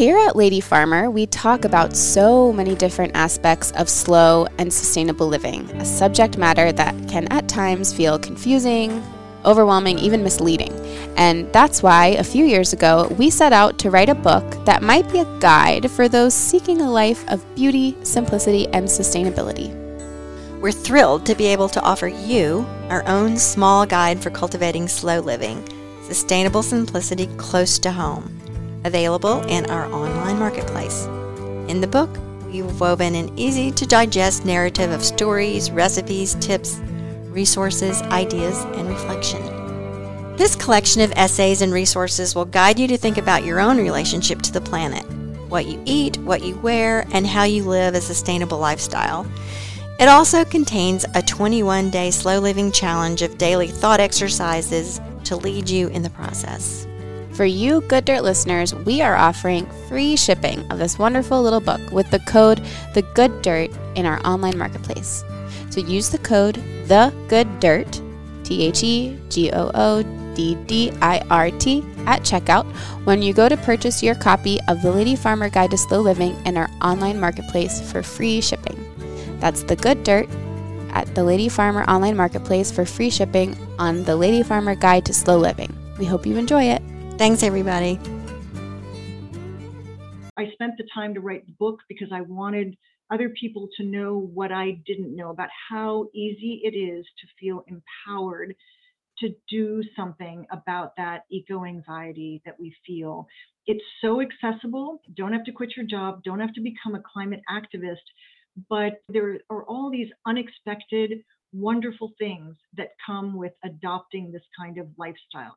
Here at Lady Farmer, we talk about so many different aspects of slow and sustainable living, a subject matter that can at times feel confusing, overwhelming, even misleading. And that's why a few years ago, we set out to write a book that might be a guide for those seeking a life of beauty, simplicity, and sustainability. We're thrilled to be able to offer you our own small guide for cultivating slow living, sustainable simplicity close to home, available in our online marketplace. In the book, we've woven an easy to digest narrative of stories, recipes, tips, resources, ideas, and reflection. This collection of essays and resources will guide you to think about your own relationship to the planet, what you eat, what you wear, and how you live a sustainable lifestyle. It also contains a 21 day slow living challenge of daily thought exercises to lead you in the process. For you Good Dirt listeners, we are offering free shipping of this wonderful little book with the code The Good Dirt in our online marketplace. So use the code The Good Dirt, T H E G O O D D I R T, at checkout when you go to purchase your copy of The Lady Farmer Guide to Slow Living in our online marketplace for free shipping. That's The Good Dirt at the Lady Farmer online marketplace for free shipping on the Lady Farmer Guide to Slow Living. We hope you enjoy it. Thanks, everybody. I spent the time to write the book because I wanted other people to know what I didn't know about how easy it is to feel empowered to do something about that eco anxiety that we feel. It's so accessible. Don't have to quit your job, don't have to become a climate activist but there are all these unexpected, wonderful things that come with adopting this kind of lifestyle.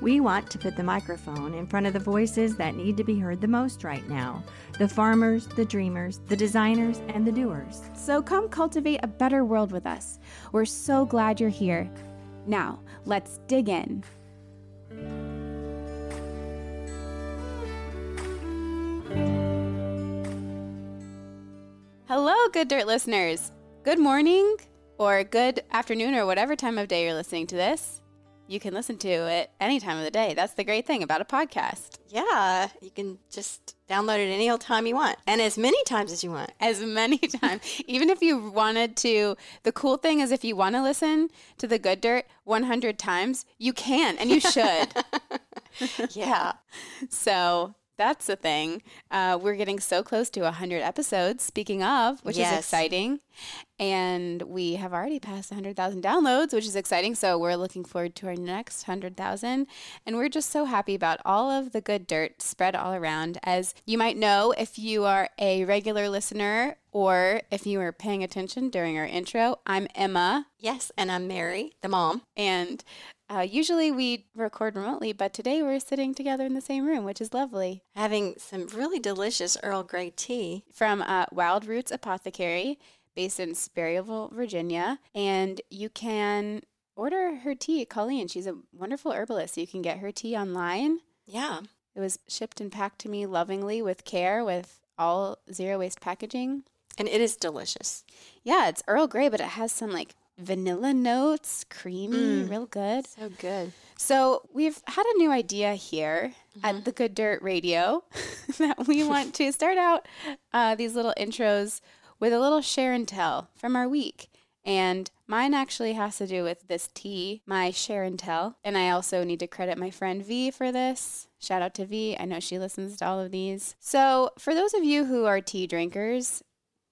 We want to put the microphone in front of the voices that need to be heard the most right now the farmers, the dreamers, the designers, and the doers. So come cultivate a better world with us. We're so glad you're here. Now, let's dig in. Hello, Good Dirt listeners. Good morning, or good afternoon, or whatever time of day you're listening to this you can listen to it any time of the day. That's the great thing about a podcast. Yeah, you can just download it any old time you want and as many times as you want. As many times. Even if you wanted to, the cool thing is if you want to listen to the good dirt 100 times, you can and you should. yeah. So that's the thing. Uh, we're getting so close to 100 episodes, speaking of, which yes. is exciting. And we have already passed 100,000 downloads, which is exciting. So we're looking forward to our next 100,000. And we're just so happy about all of the good dirt spread all around. As you might know, if you are a regular listener or if you were paying attention during our intro, I'm Emma. Yes, and I'm Mary, the mom. And uh, usually we record remotely, but today we're sitting together in the same room, which is lovely. Having some really delicious Earl Grey tea from uh, Wild Roots Apothecary, based in Sperryville, Virginia. And you can order her tea. Colleen, she's a wonderful herbalist. You can get her tea online. Yeah. It was shipped and packed to me lovingly with care, with all zero waste packaging. And it is delicious. Yeah, it's Earl Grey, but it has some like vanilla notes, creamy, mm, real good. So good. So we've had a new idea here mm-hmm. at the Good Dirt Radio that we want to start out uh, these little intros with a little share and tell from our week. And mine actually has to do with this tea, my share and tell. And I also need to credit my friend V for this. Shout out to V. I know she listens to all of these. So, for those of you who are tea drinkers,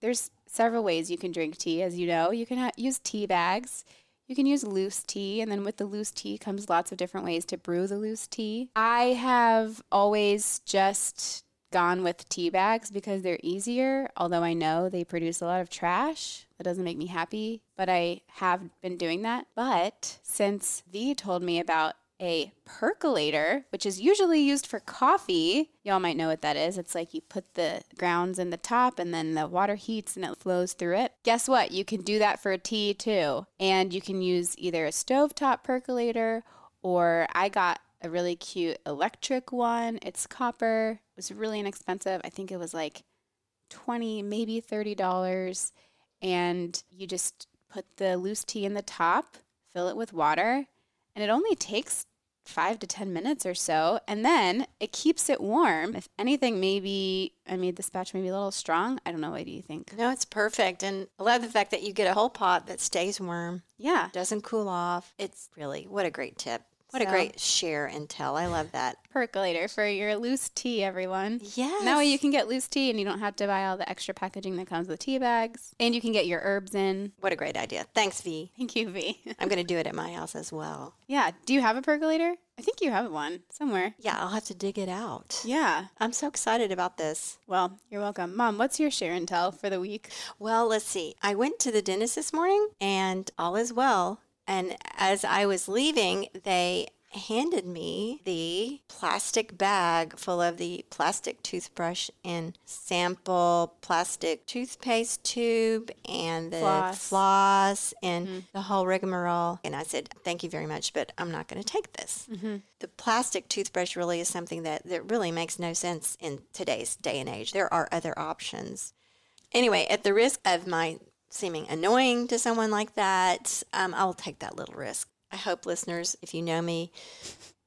there's several ways you can drink tea. As you know, you can ha- use tea bags. You can use loose tea, and then with the loose tea comes lots of different ways to brew the loose tea. I have always just gone with tea bags because they're easier, although I know they produce a lot of trash. That doesn't make me happy, but I have been doing that. But since V told me about a percolator, which is usually used for coffee. Y'all might know what that is. It's like you put the grounds in the top and then the water heats and it flows through it. Guess what? You can do that for a tea too. And you can use either a stovetop percolator or I got a really cute electric one. It's copper. It was really inexpensive. I think it was like 20, maybe $30. And you just put the loose tea in the top, fill it with water, and it only takes five to 10 minutes or so. And then it keeps it warm. If anything, maybe I made this batch maybe a little strong. I don't know. What do you think? No, it's perfect. And I love the fact that you get a whole pot that stays warm, Yeah. doesn't cool off. It's really, what a great tip. What a great share and tell. I love that. Percolator for your loose tea, everyone. Yes. That way you can get loose tea and you don't have to buy all the extra packaging that comes with tea bags. And you can get your herbs in. What a great idea. Thanks, V. Thank you, V. I'm going to do it at my house as well. yeah. Do you have a percolator? I think you have one somewhere. Yeah, I'll have to dig it out. Yeah. I'm so excited about this. Well, you're welcome. Mom, what's your share and tell for the week? Well, let's see. I went to the dentist this morning and all is well. And as I was leaving, they handed me the plastic bag full of the plastic toothbrush and sample plastic toothpaste tube and the Floss. floss, and mm-hmm. the whole rigmarole. And I said, Thank you very much, but I'm not going to take this. Mm-hmm. The plastic toothbrush really is something that, that really makes no sense in today's day and age. There are other options. Anyway, at the risk of my seeming annoying to someone like that, um, I'll take that little risk. I hope listeners, if you know me,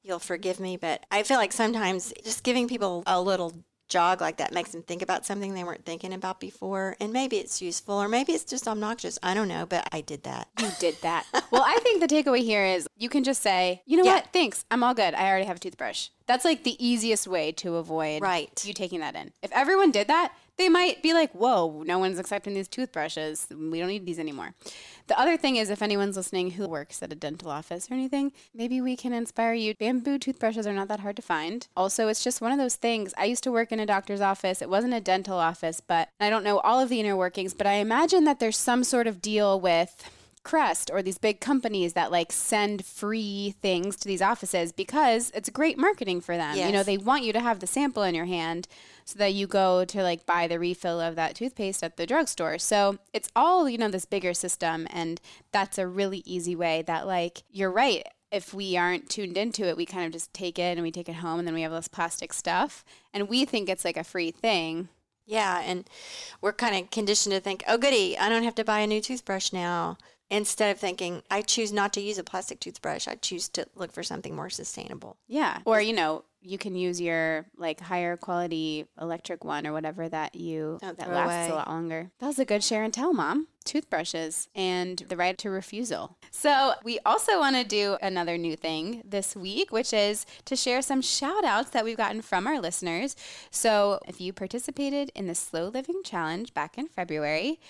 you'll forgive me, but I feel like sometimes just giving people a little jog like that makes them think about something they weren't thinking about before. And maybe it's useful or maybe it's just obnoxious. I don't know, but I did that. You did that. well, I think the takeaway here is you can just say, you know Yeah. what? Thanks. I'm all good. I already have a toothbrush. That's like the easiest way to avoid Right. you taking that in. If everyone did that, they might be like, whoa, no one's accepting these toothbrushes. We don't need these anymore. The other thing is, if anyone's listening who works at a dental office or anything, maybe we can inspire you. Bamboo toothbrushes are not that hard to find. Also, it's just one of those things. I used to work in a doctor's office. It wasn't a dental office, but I don't know all of the inner workings, but I imagine that there's some sort of deal with Crest or these big companies that like send free things to these offices because it's great marketing for them. You know, they want you to have the sample in your hand so that you go to like buy the refill of that toothpaste at the drugstore. So it's all, you know, this bigger system. And that's a really easy way that, like, you're right. If we aren't tuned into it, we kind of just take it and we take it home and then we have less plastic stuff. And we think it's like a free thing. Yeah, and we're kind of conditioned to think, oh, goody, I don't have to buy a new toothbrush now. Instead of thinking, I choose not to use a plastic toothbrush, I choose to look for something more sustainable. Yeah. Or, you know, you can use your like higher quality electric one or whatever that you Don't that lasts away. a lot longer. That was a good share and tell, mom. Toothbrushes and the right to refusal. So, we also want to do another new thing this week, which is to share some shout outs that we've gotten from our listeners. So, if you participated in the Slow Living Challenge back in February,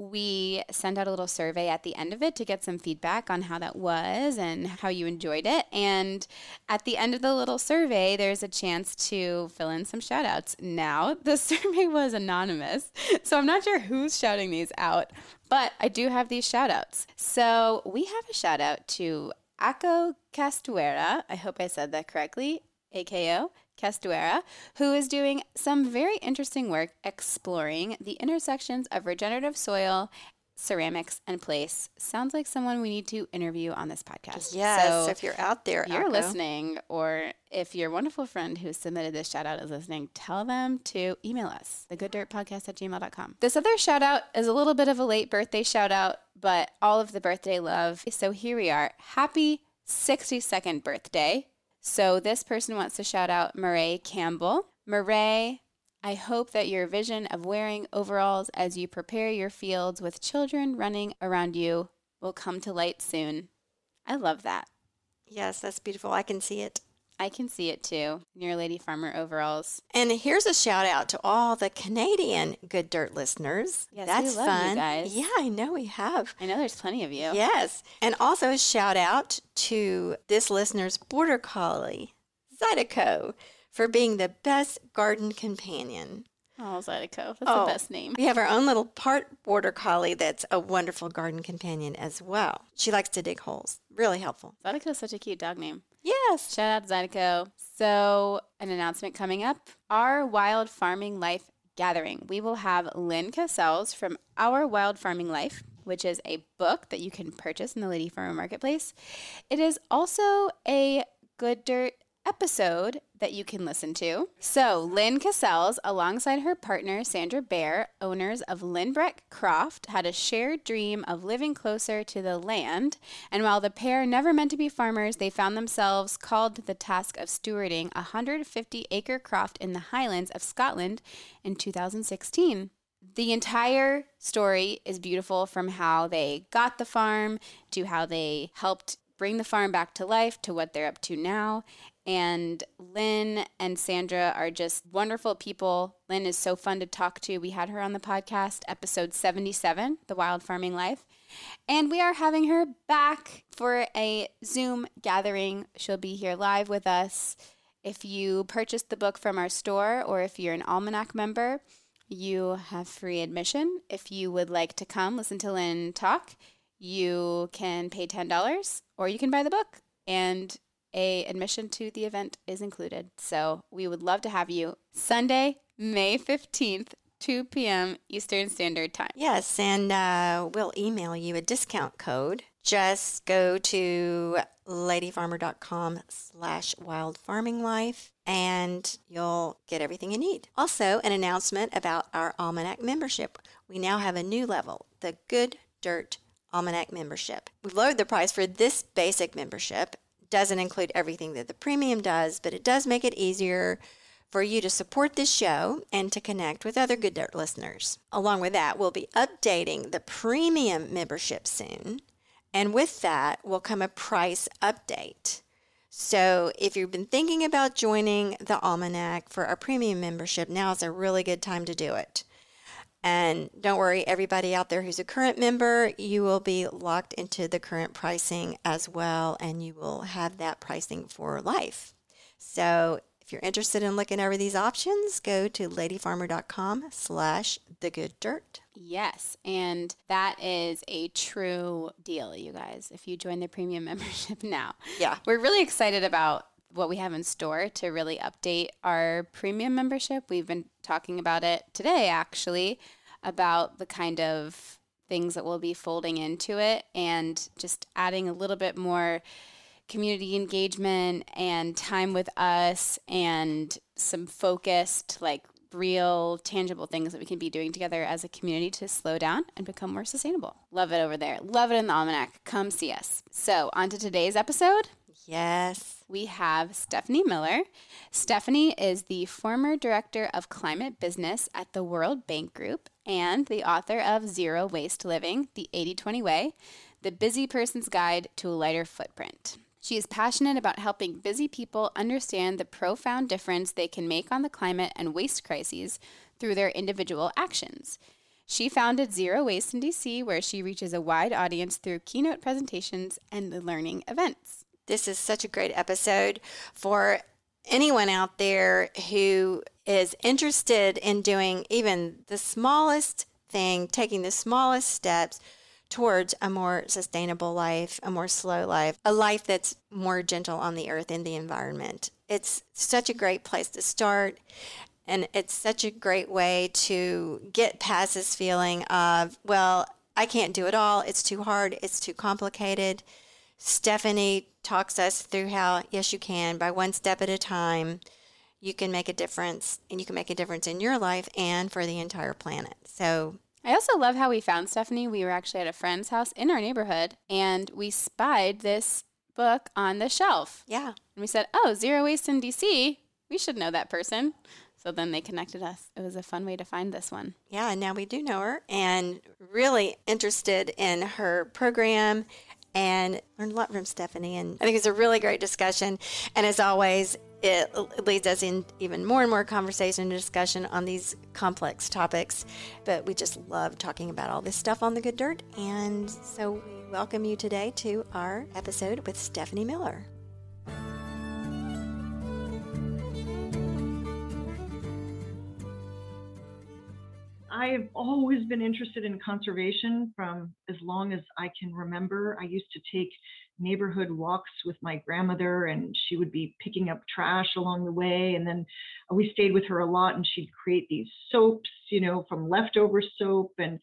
we sent out a little survey at the end of it to get some feedback on how that was and how you enjoyed it. And at the end of the little survey, there's a chance to fill in some shout outs. Now, the survey was anonymous, so I'm not sure who's shouting these out, but I do have these shout outs. So we have a shout out to Ako Castuera. I hope I said that correctly. AKO Castuera, who is doing some very interesting work exploring the intersections of regenerative soil, ceramics, and place. Sounds like someone we need to interview on this podcast. Yes, So if you're out there, you're listening, or if your wonderful friend who submitted this shout out is listening, tell them to email us, thegooddirtpodcast at gmail.com. This other shout out is a little bit of a late birthday shout out, but all of the birthday love. So here we are. Happy 62nd birthday. So this person wants to shout out Murray Campbell. Murray, I hope that your vision of wearing overalls as you prepare your fields with children running around you will come to light soon. I love that. Yes, that's beautiful. I can see it. I can see it too. Near Lady Farmer overalls. And here's a shout out to all the Canadian Good Dirt listeners. Yes, we that's fun. guys. Yeah, I know we have. I know there's plenty of you. Yes. And also a shout out to this listener's border collie, Zydeco, for being the best garden companion. Oh, Zydeco. That's Oh. the best name. We have our own little part border collie that's a wonderful garden companion as well. She likes to dig holes. Really helpful. Zydeco is such a cute dog name. Yes. Shout out to Zydeco. So, an announcement coming up our Wild Farming Life gathering. We will have Lynn Cassels from Our Wild Farming Life, which is a book that you can purchase in the Lady Farmer Marketplace. It is also a Good Dirt episode that you can listen to. So, Lynn Cassels, alongside her partner Sandra Baer, owners of Lynbreck Croft, had a shared dream of living closer to the land. And while the pair never meant to be farmers, they found themselves called to the task of stewarding a 150 acre croft in the Highlands of Scotland in 2016. The entire story is beautiful from how they got the farm to how they helped bring the farm back to life to what they're up to now. And Lynn and Sandra are just wonderful people. Lynn is so fun to talk to. We had her on the podcast, episode 77, The Wild Farming Life. And we are having her back for a Zoom gathering. She'll be here live with us. If you purchased the book from our store or if you're an Almanac member, you have free admission. If you would like to come listen to Lynn talk, you can pay $10 or you can buy the book and a admission to the event is included. So we would love to have you Sunday, May 15th, 2 p.m. Eastern Standard Time. Yes, and uh, we'll email you a discount code. Just go to ladyfarmer.com slash wild farming life and you'll get everything you need. Also, an announcement about our Almanac membership. We now have a new level, the Good Dirt Almanac membership. We've lowered the price for this basic membership. Doesn't include everything that the premium does, but it does make it easier for you to support this show and to connect with other Good Dirt listeners. Along with that, we'll be updating the premium membership soon. And with that will come a price update. So if you've been thinking about joining the Almanac for our premium membership, now is a really good time to do it. And don't worry, everybody out there who's a current member, you will be locked into the current pricing as well, and you will have that pricing for life. So if you're interested in looking over these options, go to ladyfarmer.com slash the good dirt. Yes, and that is a true deal, you guys. If you join the premium membership now, Yeah. we're really excited about what we have in store to really update our premium membership. We've been talking about it today, actually, about the kind of things that we'll be folding into it and just adding a little bit more community engagement and time with us and some focused, like real, tangible things that we can be doing together as a community to slow down and become more sustainable. Love it over there. Love it in the Almanac. Come see us. So, on to today's episode Yes. we have Stephanie Miller. Stephanie is the former director of climate business at the World Bank Group and the author of Zero Waste Living, The 80 20 Way, The Busy Person's Guide to a Lighter Footprint. She is passionate about helping busy people understand the profound difference they can make on the climate and waste crises through their individual actions. She founded Zero Waste in DC, where she reaches a wide audience through keynote presentations and learning events. This is such a great episode for anyone out there who is interested in doing even the smallest thing, taking the smallest steps towards a more sustainable life, a more slow life, a life that's more gentle on the earth and the environment. It's such a great place to start. And it's such a great way to get past this feeling of, well, I can't do it all. It's too hard. It's too complicated. Stephanie talks us through how, yes, you can, by one step at a time, you can make a difference and you can make a difference in your life and for the entire planet. So, I also love how we found Stephanie. We were actually at a friend's house in our neighborhood and we spied this book on the shelf. yeah, And we said, Oh, Zero Waste in DC. We should know that person. So then they connected us. It was a fun way to find this one. yeah, and now we do know her and really interested in her program and learned a lot from Stephanie. And I think it's a really great discussion. And as always, it leads us in even more and more conversation and discussion on these complex topics. But we just love talking about all this stuff on the good dirt. And so we welcome you today to our episode with Stephanie Miller. I have always been interested in conservation from as long as I can remember. I used to take neighborhood walks with my grandmother, and she would be picking up trash along the way. And then we stayed with her a lot, and she'd create these soaps, you know, from leftover soap. And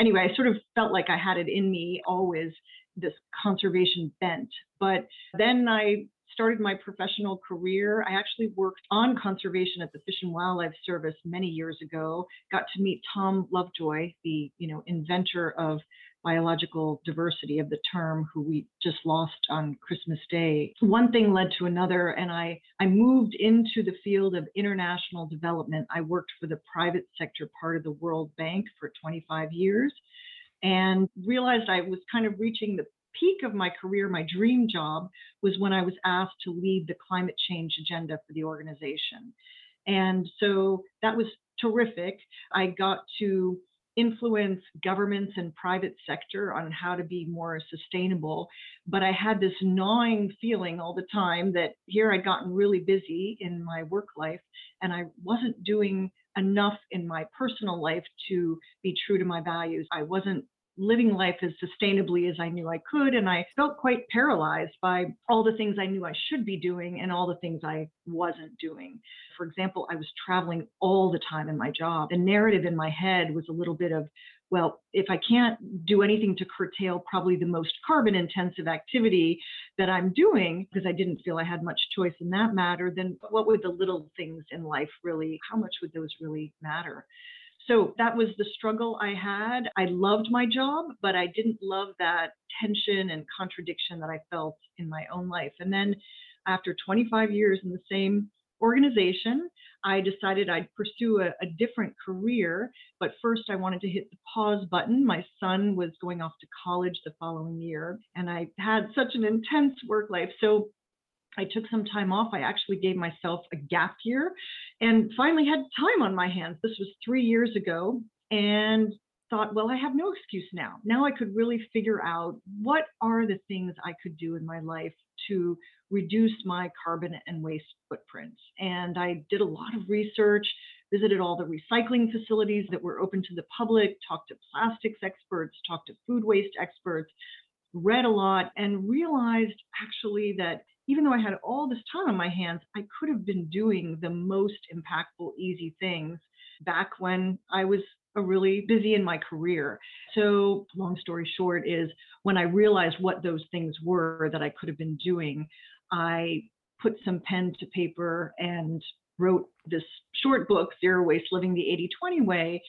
anyway, I sort of felt like I had it in me always this conservation bent. But then I started my professional career, I actually worked on conservation at the Fish and Wildlife Service many years ago. Got to meet Tom Lovejoy, the you know inventor of biological diversity of the term, who we just lost on Christmas Day. One thing led to another, and I, I moved into the field of international development. I worked for the private sector part of the World Bank for 25 years and realized I was kind of reaching the peak of my career, my dream job, was when I was asked to lead the climate change agenda for the organization. And so that was terrific. I got to influence governments and private sector on how to be more sustainable. But I had this gnawing feeling all the time that here I'd gotten really busy in my work life and I wasn't doing enough in my personal life to be true to my values. I wasn't living life as sustainably as I knew I could. And I felt quite paralyzed by all the things I knew I should be doing and all the things I wasn't doing. For example, I was traveling all the time in my job. The narrative in my head was a little bit of, well, if I can't do anything to curtail probably the most carbon intensive activity that I'm doing, because I didn't feel I had much choice in that matter, then what would the little things in life really, how much would those really matter? So that was the struggle I had. I loved my job, but I didn't love that tension and contradiction that I felt in my own life. And then after 25 years in the same organization, I decided I'd pursue a, a, different career. But first, I wanted to hit the pause button. My son was going off to college the following year, and I had such an intense work life. So I took some time off. I actually gave myself a gap year and finally had time on my hands. This was three years ago and thought, well, I have no excuse now. Now I could really figure out what are the things I could do in my life to reduce my carbon and waste footprints. And I did a lot of research, visited all the recycling facilities that were open to the public, talked to plastics experts, talked to food waste experts, read a lot, and realized actually that even though I had all this time on my hands, I could have been doing the most impactful, easy things back when I was really busy in my career. So, long story short, is when I realized what those things were that I could have been doing, I put some pen to paper and wrote this short book, Zero Waste Living the 80 20 Way,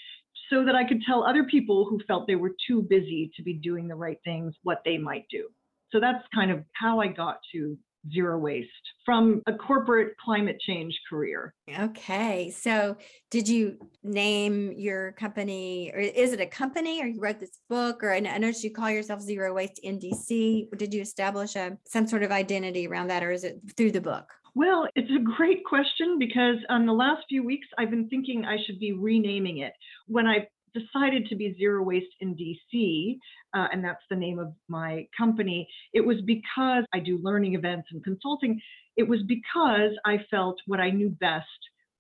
so that I could tell other people who felt they were too busy to be doing the right things what they might do. So that's kind of how I got to zero waste from a corporate climate change career. Okay. So, did you name your company, or is it a company, or you wrote this book, or I noticed you call yourself Zero Waste in DC? Did you establish a some sort of identity around that, or is it through the book? Well, it's a great question because on the last few weeks, I've been thinking I should be renaming it. When I decided to be Zero Waste in DC, uh, and that's the name of my company, it was because I do learning events and consulting. It was because I felt what I knew best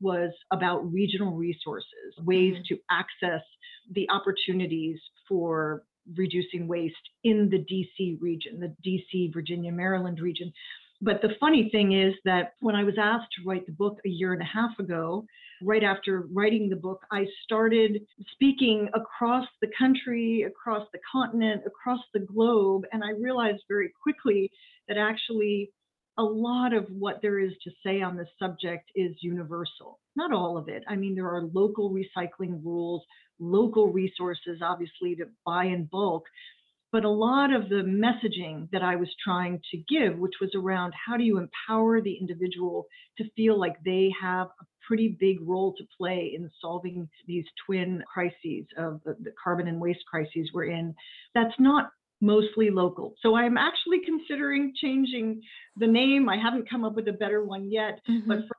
was about regional resources, ways mm-hmm. to access the opportunities for reducing waste in the DC region, the DC, Virginia, Maryland region. But the funny thing is that when I was asked to write the book a year and a half ago, right after writing the book, I started speaking across the country, across the continent, across the globe. And I realized very quickly that actually a lot of what there is to say on this subject is universal. Not all of it. I mean, there are local recycling rules, local resources, obviously, to buy in bulk. But a lot of the messaging that I was trying to give, which was around how do you empower the individual to feel like they have a pretty big role to play in solving these twin crises of the, the carbon and waste crises we're in, that's not mostly local. So I'm actually considering changing the name. I haven't come up with a better one yet, mm-hmm. but for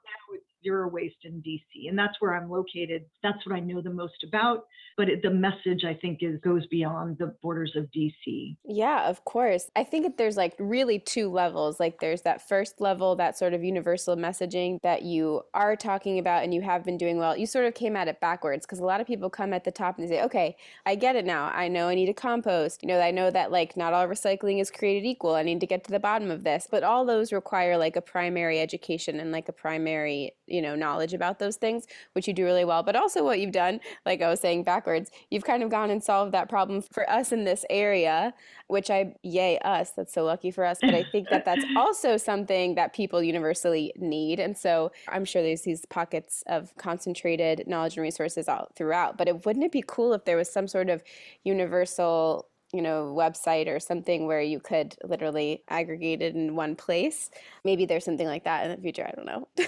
zero waste in DC. And that's where I'm located. That's what I know the most about. But it, the message, I think, is goes beyond the borders of DC. Yeah, of course. I think there's like really two levels. Like there's that first level, that sort of universal messaging that you are talking about and you have been doing well. You sort of came at it backwards because a lot of people come at the top and they say, okay, I get it now. I know I need to compost. You know, I know that like not all recycling is created equal. I need to get to the bottom of this. But all those require like a primary education and like a primary, you know, knowledge about those things, which you do really well. But also what you've done, like I was saying backwards, you've kind of gone and solved that problem for us in this area, which I, yay, us. That's so lucky for us. But I think that that's also something that people universally need. And so I'm sure there's these pockets of concentrated knowledge and resources all throughout. But it, wouldn't it be cool if there was some sort of universal you know website or something where you could literally aggregate it in one place maybe there's something like that in the future i don't know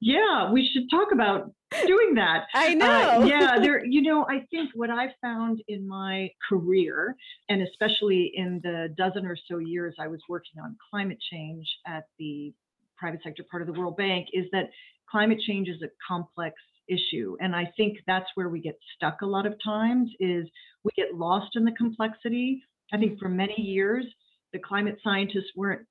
yeah we should talk about doing that. I know. uh, yeah there you know i think what i found in my career and especially in the dozen or so years i was working on climate change at the private sector part of the world bank is that climate change is a complex issue. And i think that's where we get stuck a lot of times is we get lost in the complexity. I think for many years, the climate scientists weren't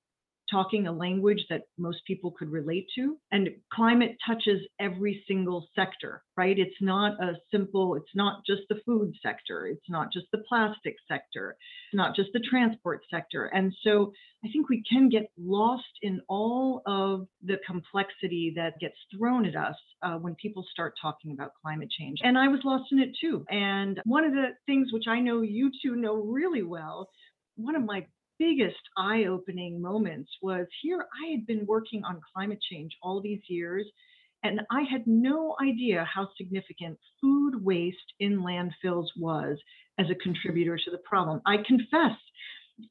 talking a language that most people could relate to. And climate touches every single sector, right? It's not a simple, it's not just the food sector, it's not just the plastic sector, it's not just the transport sector. And so I think we can get lost in all of the complexity that gets thrown at us uh, when people start talking about climate change. And I was lost in it too. And one of the things which I know you two know really well one of my biggest eye opening moments was here I had been working on climate change all these years, and I had no idea how significant food waste in landfills was as a contributor to the problem. I confess,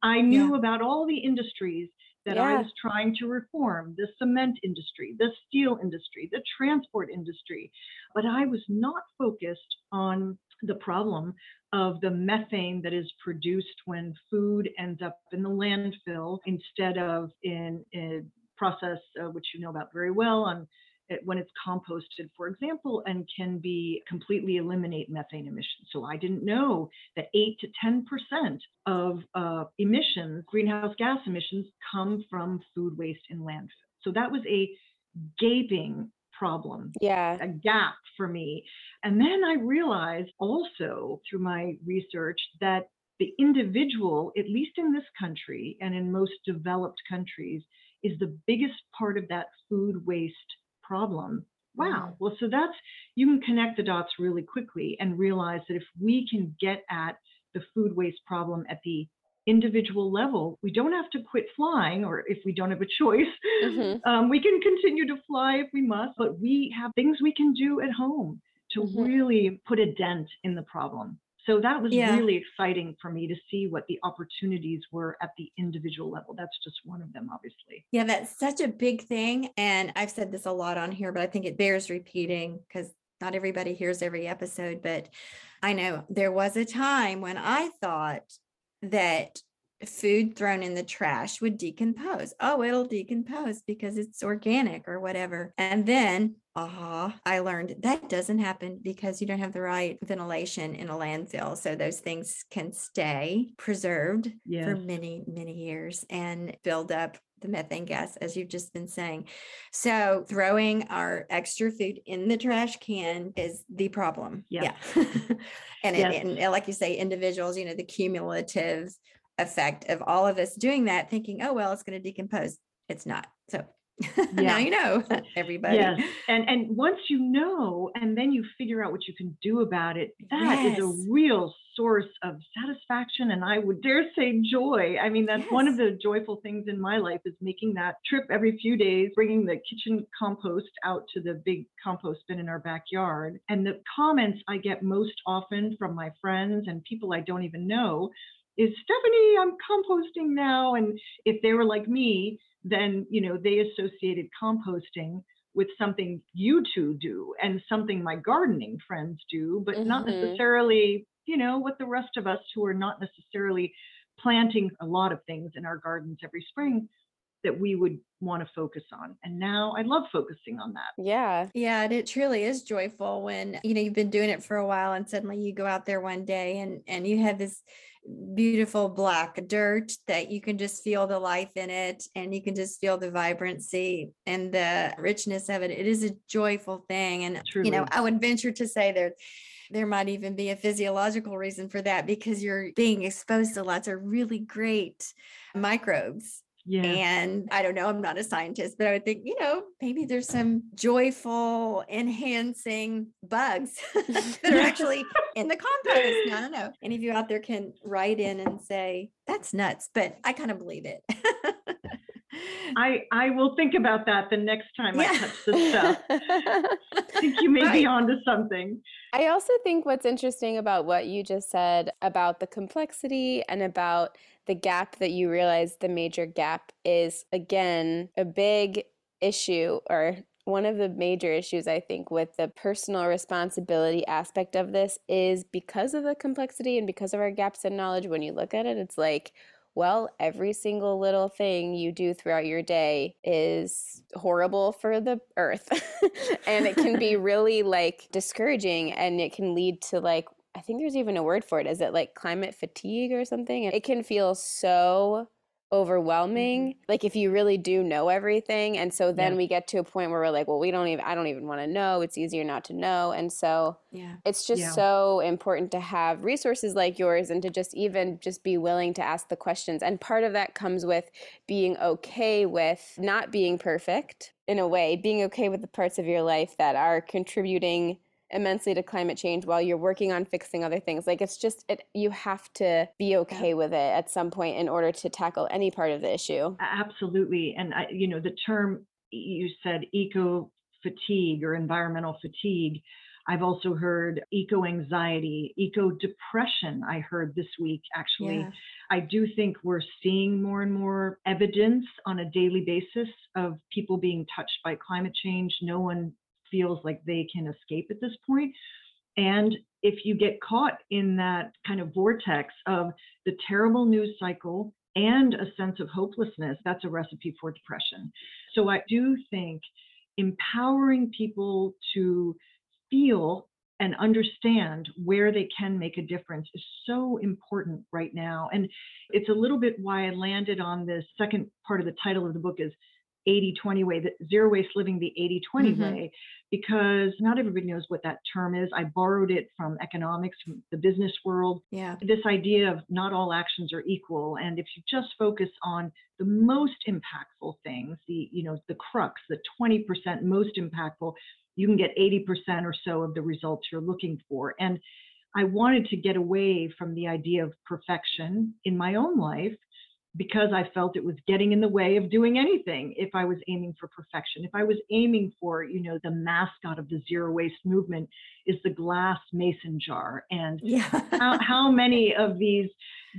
I knew yeah. about all the industries that yeah. I was trying to reform the cement industry, the steel industry, the transport industry, but I was not focused on the problem of the methane that is produced when food ends up in the landfill instead of in a process uh, which you know about very well on it, when it's composted, for example, and can be completely eliminate methane emissions. So I didn't know that eight to ten percent of uh, emissions, greenhouse gas emissions, come from food waste in landfill. So that was a gaping problem, yeah, a gap for me. And then I realized also through my research that the individual, at least in this country and in most developed countries, is the biggest part of that food waste problem. Wow. Mm. Well, so that's, you can connect the dots really quickly and realize that if we can get at the food waste problem at the individual level, we don't have to quit flying, or if we don't have a choice, mm-hmm. um, we can continue to fly if we must, but we have things we can do at home to mm-hmm. really put a dent in the problem. So that was yeah. really exciting for me to see what the opportunities were at the individual level. That's just one of them, obviously. Yeah, that's such a big thing. And I've said this a lot on here, but I think it bears repeating because not everybody hears every episode. But I know there was a time when I thought that food thrown in the trash would decompose. Oh, it'll decompose because it's organic or whatever. And then, aha, uh-huh, I learned that doesn't happen because you don't have the right ventilation in a landfill. So those things can stay preserved yes. for many, many years and build up the methane gas, as you've just been saying. So throwing our extra food in the trash can is the problem. Yep. Yeah. and, it, and like you say, individuals, you know, the cumulative effect of all of us doing that, thinking, oh, well, it's going to decompose. It's not. So yeah. now you know everybody yes. and and once you know and then you figure out what you can do about it That yes. is a real source of satisfaction and i would dare say joy i mean that's yes. one of the joyful things in my life is making that trip every few days bringing the kitchen compost out to the big compost bin in our backyard and the comments i get most often from my friends and people i don't even know is stephanie i'm composting now and if they were like me then you know they associated composting with something you two do and something my gardening friends do, but mm-hmm. not necessarily, you know, what the rest of us who are not necessarily planting a lot of things in our gardens every spring that we would want to focus on. And now I love focusing on that. Yeah. Yeah, and it truly is joyful when, you know, you've been doing it for a while and suddenly you go out there one day and and you have this beautiful black dirt that you can just feel the life in it and you can just feel the vibrancy and the richness of it. It is a joyful thing and Truly. you know, I would venture to say there there might even be a physiological reason for that because you're being exposed to lots of really great microbes Yeah. and I don't know, I'm not a scientist, but I would think, you know, maybe there's some joyful, enhancing bugs that are actually in the compost. No, no, no. Any of you out there can write in and say, that's nuts, but I kind of believe it. I I will think about that the next time I touch this stuff. I think you may Right. be onto something. I also think what's interesting about what you just said about the complexity and about the gap that you realize the major gap is, again, a big issue or one of the major issues I think with the personal responsibility aspect of this is because of the complexity and because of our gaps in knowledge. When you look at it, it's like, well, every single little thing you do throughout your day is horrible for the earth. and it can be really like discouraging and it can lead to like, I think there's even a word for it. Is it like climate fatigue or something? It can feel so overwhelming mm-hmm. like if you really do know everything and so then Yeah. we get to a point where we're like well we don't even i don't even want to know it's easier not to know and so yeah. it's just Yeah. so important to have resources like yours and to just even just be willing to ask the questions and part of that comes with being okay with not being perfect in a way being okay with the parts of your life that are contributing immensely to climate change while you're working on fixing other things like it's just it you have to be okay with it at some point in order to tackle any part of the issue Absolutely. And I, you know, the term you said eco fatigue or environmental fatigue. I've also heard eco anxiety, eco depression. I heard this week actually. Yeah. I do think we're seeing more and more evidence on a daily basis of people being touched by climate change. No one feels like they can escape at this point. And if you get caught in that kind of vortex of the terrible news cycle and a sense of hopelessness, that's a recipe for depression. So I do think empowering people to feel and understand where they can make a difference is so important right now. And it's a little bit why I landed on the second part of the title of the book is 80 20 way, the zero waste living the 80 20 Mhm. way, because not everybody knows what that term is. I borrowed it from economics, from the business world Yeah. this idea of not all actions are equal and if you just focus on the most impactful things the you know the crux the 20% most impactful you can get 80% or so of the results you're looking for and i wanted to get away from the idea of perfection in my own life because I felt it was getting in the way of doing anything if I was aiming for perfection. If I was aiming for, you know, the mascot of the zero waste movement is the glass mason jar. And Yeah. how, how many of these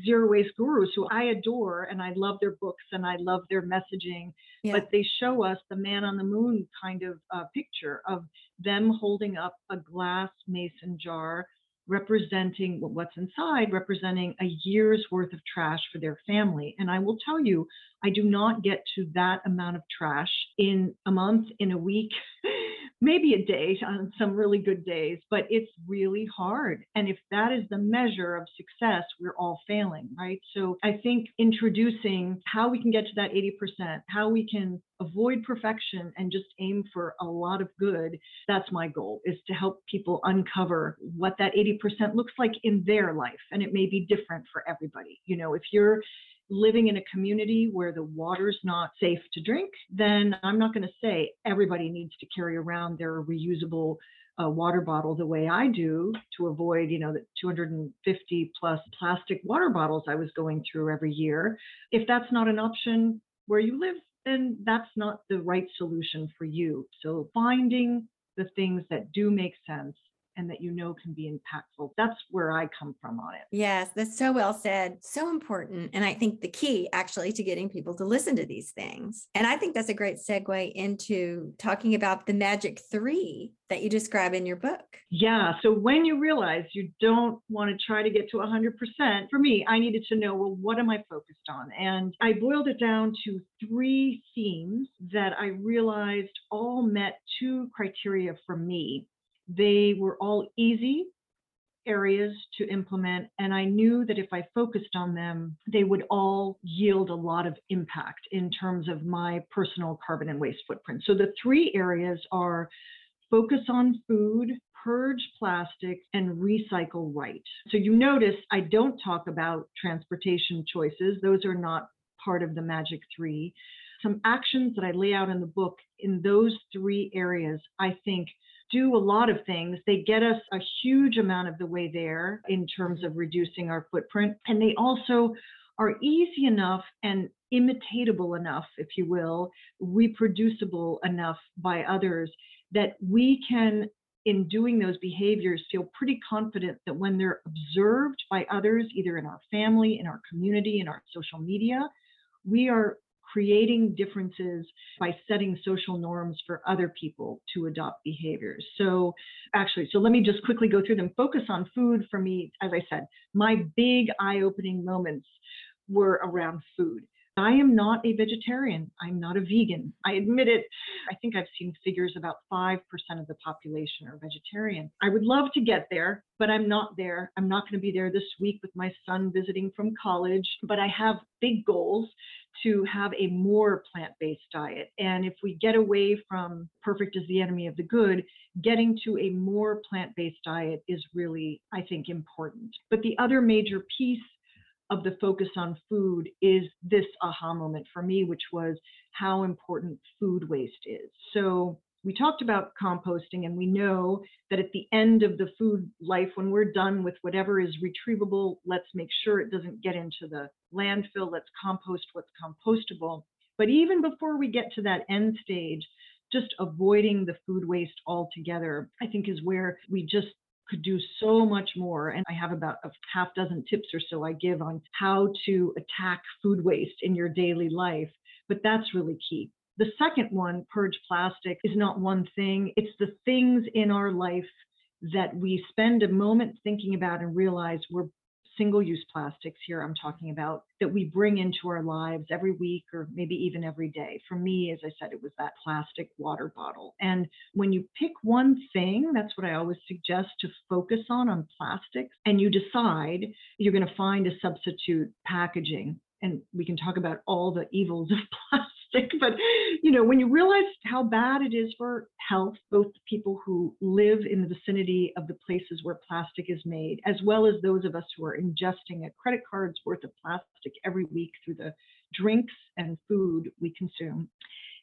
zero waste gurus who I adore and I love their books and I love their messaging, Yeah. but they show us the man on the moon kind of uh, picture of them holding up a glass mason jar representing what's inside, representing a year's worth of trash for their family. And I will tell you, I do not get to that amount of trash in a month, in a week, maybe a day on some really good days, but it's really hard. And if that is the measure of success, we're all failing, right? So I think introducing how we can get to that 80%, how we can avoid perfection and just aim for a lot of good that's my goal is to help people uncover what that 80% looks like in their life and it may be different for everybody you know if you're living in a community where the water's not safe to drink then i'm not going to say everybody needs to carry around their reusable uh, water bottle the way i do to avoid you know the 250 plus plastic water bottles i was going through every year if that's not an option where you live then that's not the right solution for you. So finding the things that do make sense and that you know can be impactful. That's where I come from on it. Yes, that's so well said. So important. And I think the key actually to getting people to listen to these things. And I think that's a great segue into talking about the magic three that you describe in your book. Yeah. So when you realize you don't want to try to get to 100%, for me, I needed to know, well, what am I focused on? And I boiled it down to three themes that I realized all met two criteria for me. They were all easy areas to implement. And I knew that if I focused on them, they would all yield a lot of impact in terms of my personal carbon and waste footprint. So the three areas are focus on food, purge plastic, and recycle right. So you notice I don't talk about transportation choices, those are not part of the Magic Three. Some actions that I lay out in the book in those three areas, I think do a lot of things. They get us a huge amount of the way there in terms of reducing our footprint. And they also are easy enough and imitatable enough, if you will, reproducible enough by others that we can, in doing those behaviors, feel pretty confident that when they're observed by others, either in our family, in our community, in our social media, we are creating differences by setting social norms for other people to adopt behaviors. So, actually, so let me just quickly go through them. Focus on food for me, as I said, my big eye opening moments were around food. I am not a vegetarian. I'm not a vegan. I admit it. I think I've seen figures about 5% of the population are vegetarian. I would love to get there, but I'm not there. I'm not going to be there this week with my son visiting from college, but I have big goals to have a more plant based diet. And if we get away from perfect is the enemy of the good, getting to a more plant based diet is really, I think, important. But the other major piece of the focus on food is this aha moment for me, which was how important food waste is. So we talked about composting, and we know that at the end of the food life, when we're done with whatever is retrievable, let's make sure it doesn't get into the landfill. Let's compost what's compostable. But even before we get to that end stage, just avoiding the food waste altogether, I think is where we just could do so much more. And I have about a half dozen tips or so I give on how to attack food waste in your daily life. But that's really key. The second one, purge plastic, is not one thing, it's the things in our life that we spend a moment thinking about and realize we're single use plastics here I'm talking about that we bring into our lives every week or maybe even every day. For me, as I said, it was that plastic water bottle. And when you pick one thing, that's what I always suggest to focus on on plastics, and you decide you're going to find a substitute packaging. And we can talk about all the evils of plastic but you know when you realize how bad it is for health both the people who live in the vicinity of the places where plastic is made as well as those of us who are ingesting a credit card's worth of plastic every week through the drinks and food we consume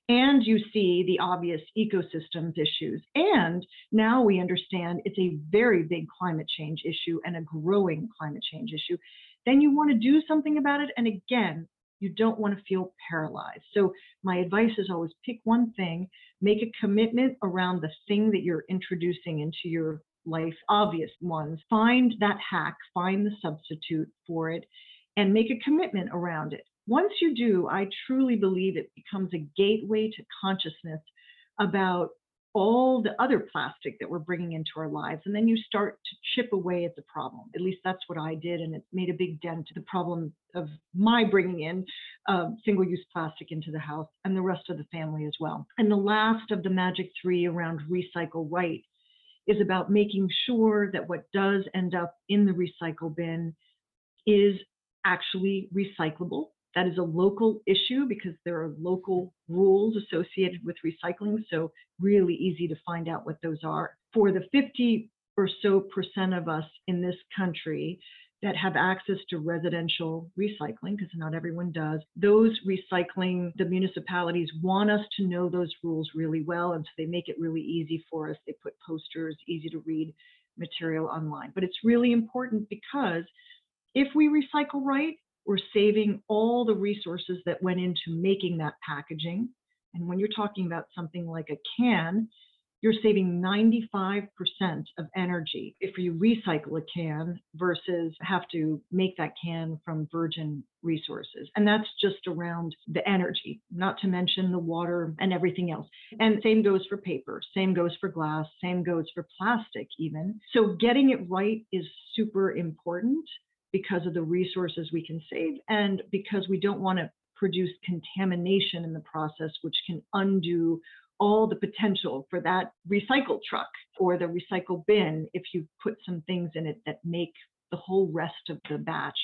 and you see the obvious ecosystems issues. And now we understand it's a very big climate change issue and a growing climate change issue. Then you want to do something about it. And again, you don't want to feel paralyzed. So, my advice is always pick one thing, make a commitment around the thing that you're introducing into your life, obvious ones. Find that hack, find the substitute for it, and make a commitment around it. Once you do, I truly believe it becomes a gateway to consciousness about all the other plastic that we're bringing into our lives. And then you start to chip away at the problem. At least that's what I did. And it made a big dent to the problem of my bringing in uh, single use plastic into the house and the rest of the family as well. And the last of the magic three around recycle right is about making sure that what does end up in the recycle bin is actually recyclable that is a local issue because there are local rules associated with recycling, so really easy to find out what those are. For the 50 or so percent of us in this country that have access to residential recycling, because not everyone does, those recycling, the municipalities want us to know those rules really well, and so they make it really easy for us. They put posters, easy to read material online. But it's really important because if we recycle right, we're saving all the resources that went into making that packaging. And when you're talking about something like a can, you're saving 95% of energy if you recycle a can versus have to make that can from virgin resources. And that's just around the energy, not to mention the water and everything else. And same goes for paper, same goes for glass, same goes for plastic, even. So getting it right is super important because of the resources we can save and because we don't want to produce contamination in the process, which can undo all the potential for that recycle truck or the recycle bin if you put some things in it that make the whole rest of the batch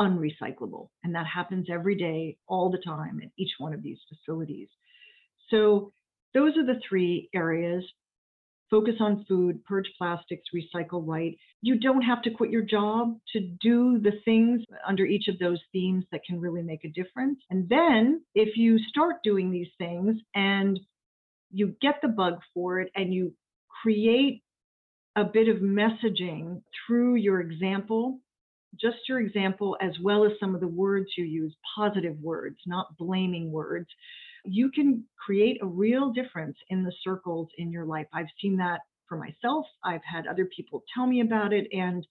unrecyclable. And that happens every day, all the time at each one of these facilities. So those are the three areas. Focus on food, purge plastics, recycle right. You don't have to quit your job to do the things under each of those themes that can really make a difference. And then if you start doing these things and you get the bug for it and you create a bit of messaging through your example, just your example, as well as some of the words you use, positive words, not blaming words, you can create a real difference in the circles in your life. I've seen that for myself. I've had other people tell me about it, and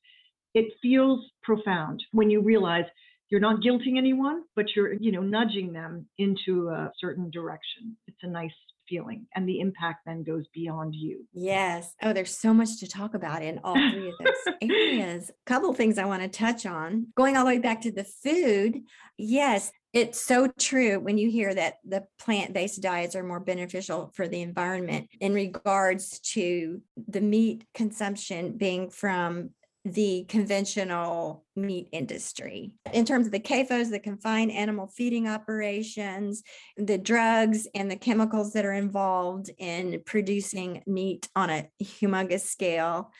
it feels profound when you realize you're not guilting anyone, but you're, you know, nudging them into a certain direction. It's a nice feeling and the impact then goes beyond you. Yes. Oh, there's so much to talk about in all three of those areas. A couple things I want to touch on. Going all the way back to the food. Yes, it's so true when you hear that the plant based diets are more beneficial for the environment in regards to the meat consumption being from the conventional meat industry. In terms of the CAFOs, the confined animal feeding operations, the drugs and the chemicals that are involved in producing meat on a humongous scale.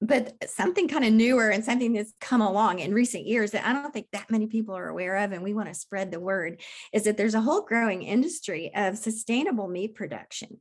But something kind of newer and something that's come along in recent years that I don't think that many people are aware of, and we want to spread the word, is that there's a whole growing industry of sustainable meat production.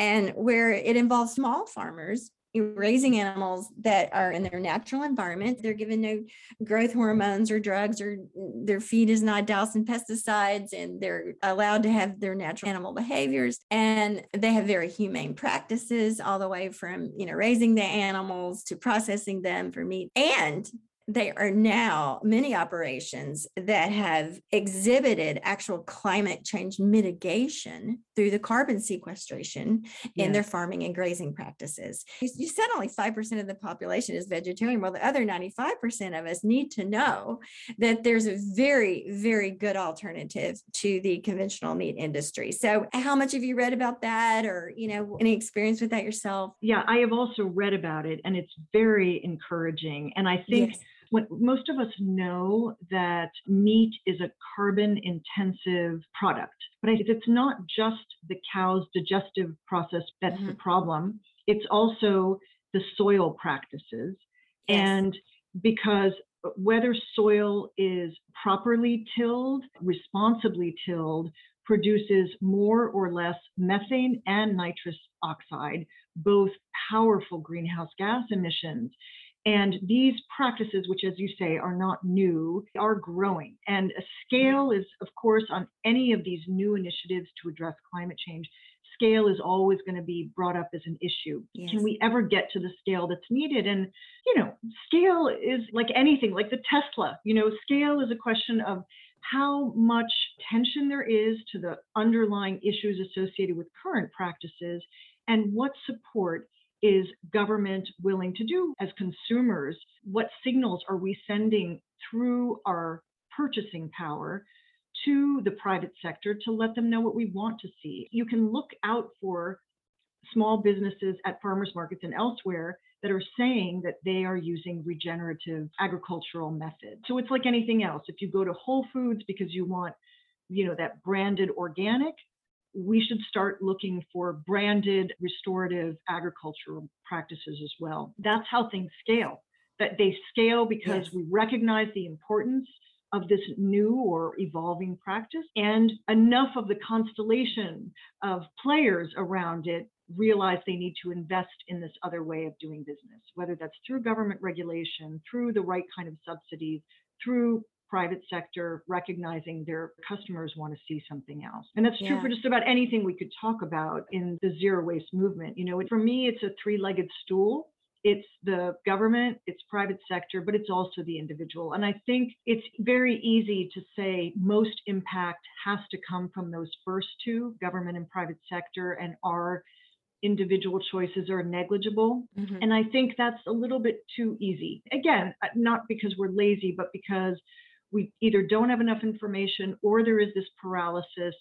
And where it involves small farmers raising animals that are in their natural environment. They're given no growth hormones or drugs, or mm, their feed is not doused in pesticides, and they're allowed to have their natural animal behaviors. And they have very humane practices, all the way from you know raising the animals to processing them for meat. And they are now many operations that have exhibited actual climate change mitigation through the carbon sequestration in their farming and grazing practices. You said only 5% of the population is vegetarian. Well, the other 95% of us need to know that there's a very, very good alternative to the conventional meat industry. So, how much have you read about that or, you know, any experience with that yourself? Yeah, I have also read about it and it's very encouraging. And I think yes when, most of us know that meat is a carbon intensive product, but it's not just the cow's digestive process that's mm-hmm. the problem. It's also the soil practices. Yes. And because whether soil is properly tilled, responsibly tilled, produces more or less methane and nitrous oxide, both powerful greenhouse gas emissions. And these practices, which, as you say, are not new, are growing. And a scale is, of course, on any of these new initiatives to address climate change, scale is always going to be brought up as an issue. Yes. Can we ever get to the scale that's needed? And, you know, scale is like anything, like the Tesla, you know, scale is a question of how much tension there is to the underlying issues associated with current practices and what support is government willing to do as consumers? What signals are we sending through our purchasing power to the private sector to let them know what we want to see? You can look out for small businesses at farmers markets and elsewhere that are saying that they are using regenerative agricultural methods. So it's like anything else. If you go to Whole Foods because you want, you know, that branded organic, we should start looking for branded restorative agricultural practices as well. That's how things scale. That they scale because yes. we recognize the importance of this new or evolving practice and enough of the constellation of players around it realize they need to invest in this other way of doing business, whether that's through government regulation, through the right kind of subsidies, through private sector recognizing their customers want to see something else. And that's true Yeah. for just about anything we could talk about in the zero waste movement. You know, for me, it's a three legged stool. It's the government, it's private sector, but it's also the individual. And I think it's very easy to say most impact has to come from those first two, government and private sector, and our individual choices are negligible. Mhm. And I think that's a little bit too easy. Again, not because we're lazy, but because we either don't have enough information or there is this paralysis.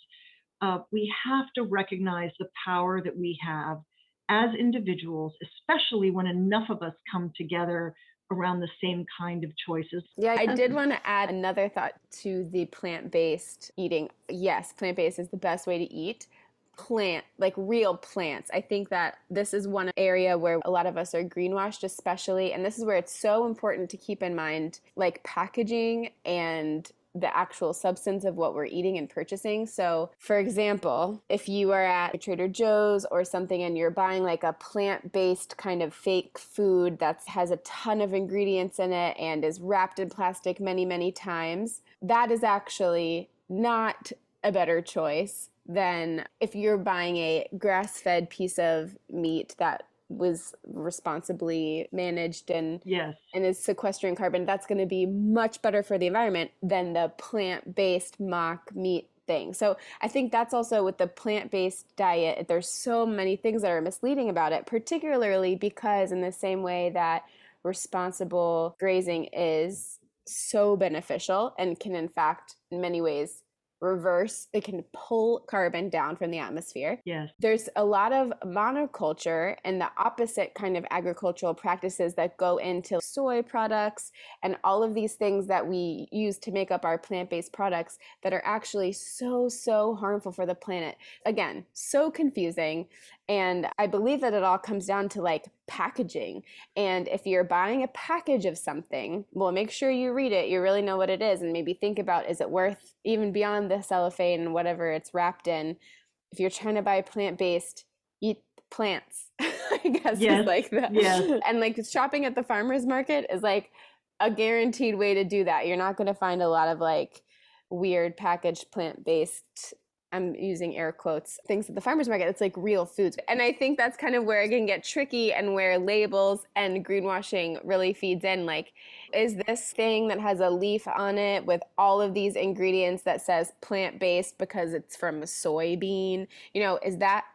Uh, we have to recognize the power that we have as individuals, especially when enough of us come together around the same kind of choices. Yeah, I did want to add another thought to the plant based eating. Yes, plant based is the best way to eat. Plant, like real plants. I think that this is one area where a lot of us are greenwashed, especially. And this is where it's so important to keep in mind like packaging and the actual substance of what we're eating and purchasing. So, for example, if you are at Trader Joe's or something and you're buying like a plant-based kind of fake food that has a ton of ingredients in it and is wrapped in plastic many, many times, that is actually not a better choice than if you're buying a grass-fed piece of meat that was responsibly managed and Yes. and is sequestering carbon, that's going to be much better for the environment than the plant based mock meat thing. So I think that's also with the plant based diet, there's so many things that are misleading about it, particularly because, in the same way that responsible grazing is so beneficial and can, in fact, in many ways, reverse, it can pull carbon down from the atmosphere. Yes. there's a lot of monoculture and the opposite kind of agricultural practices that go into soy products and all of these things that we use to make up our plant-based products that are actually so so harmful for the planet. Again so confusing. And i believe that it all comes down to like packaging. And if you're buying a package of something well make sure you read it. You really know what it is and maybe think about is it worth even beyond the cellophane and whatever it's wrapped in if you're trying to buy plant based, eat plants. I guess Yes, like that. yes. And like shopping at the farmers market is like a guaranteed way to do that. You're not going to find a lot of like weird packaged plant based. I'm using air quotes things at the farmers market. It's like real foods. And I think that's kind of where it can get tricky and where labels and greenwashing really feeds in. Like, is this thing that has a leaf on it with all of these ingredients that says plant based because it's from a soybean? You know, is that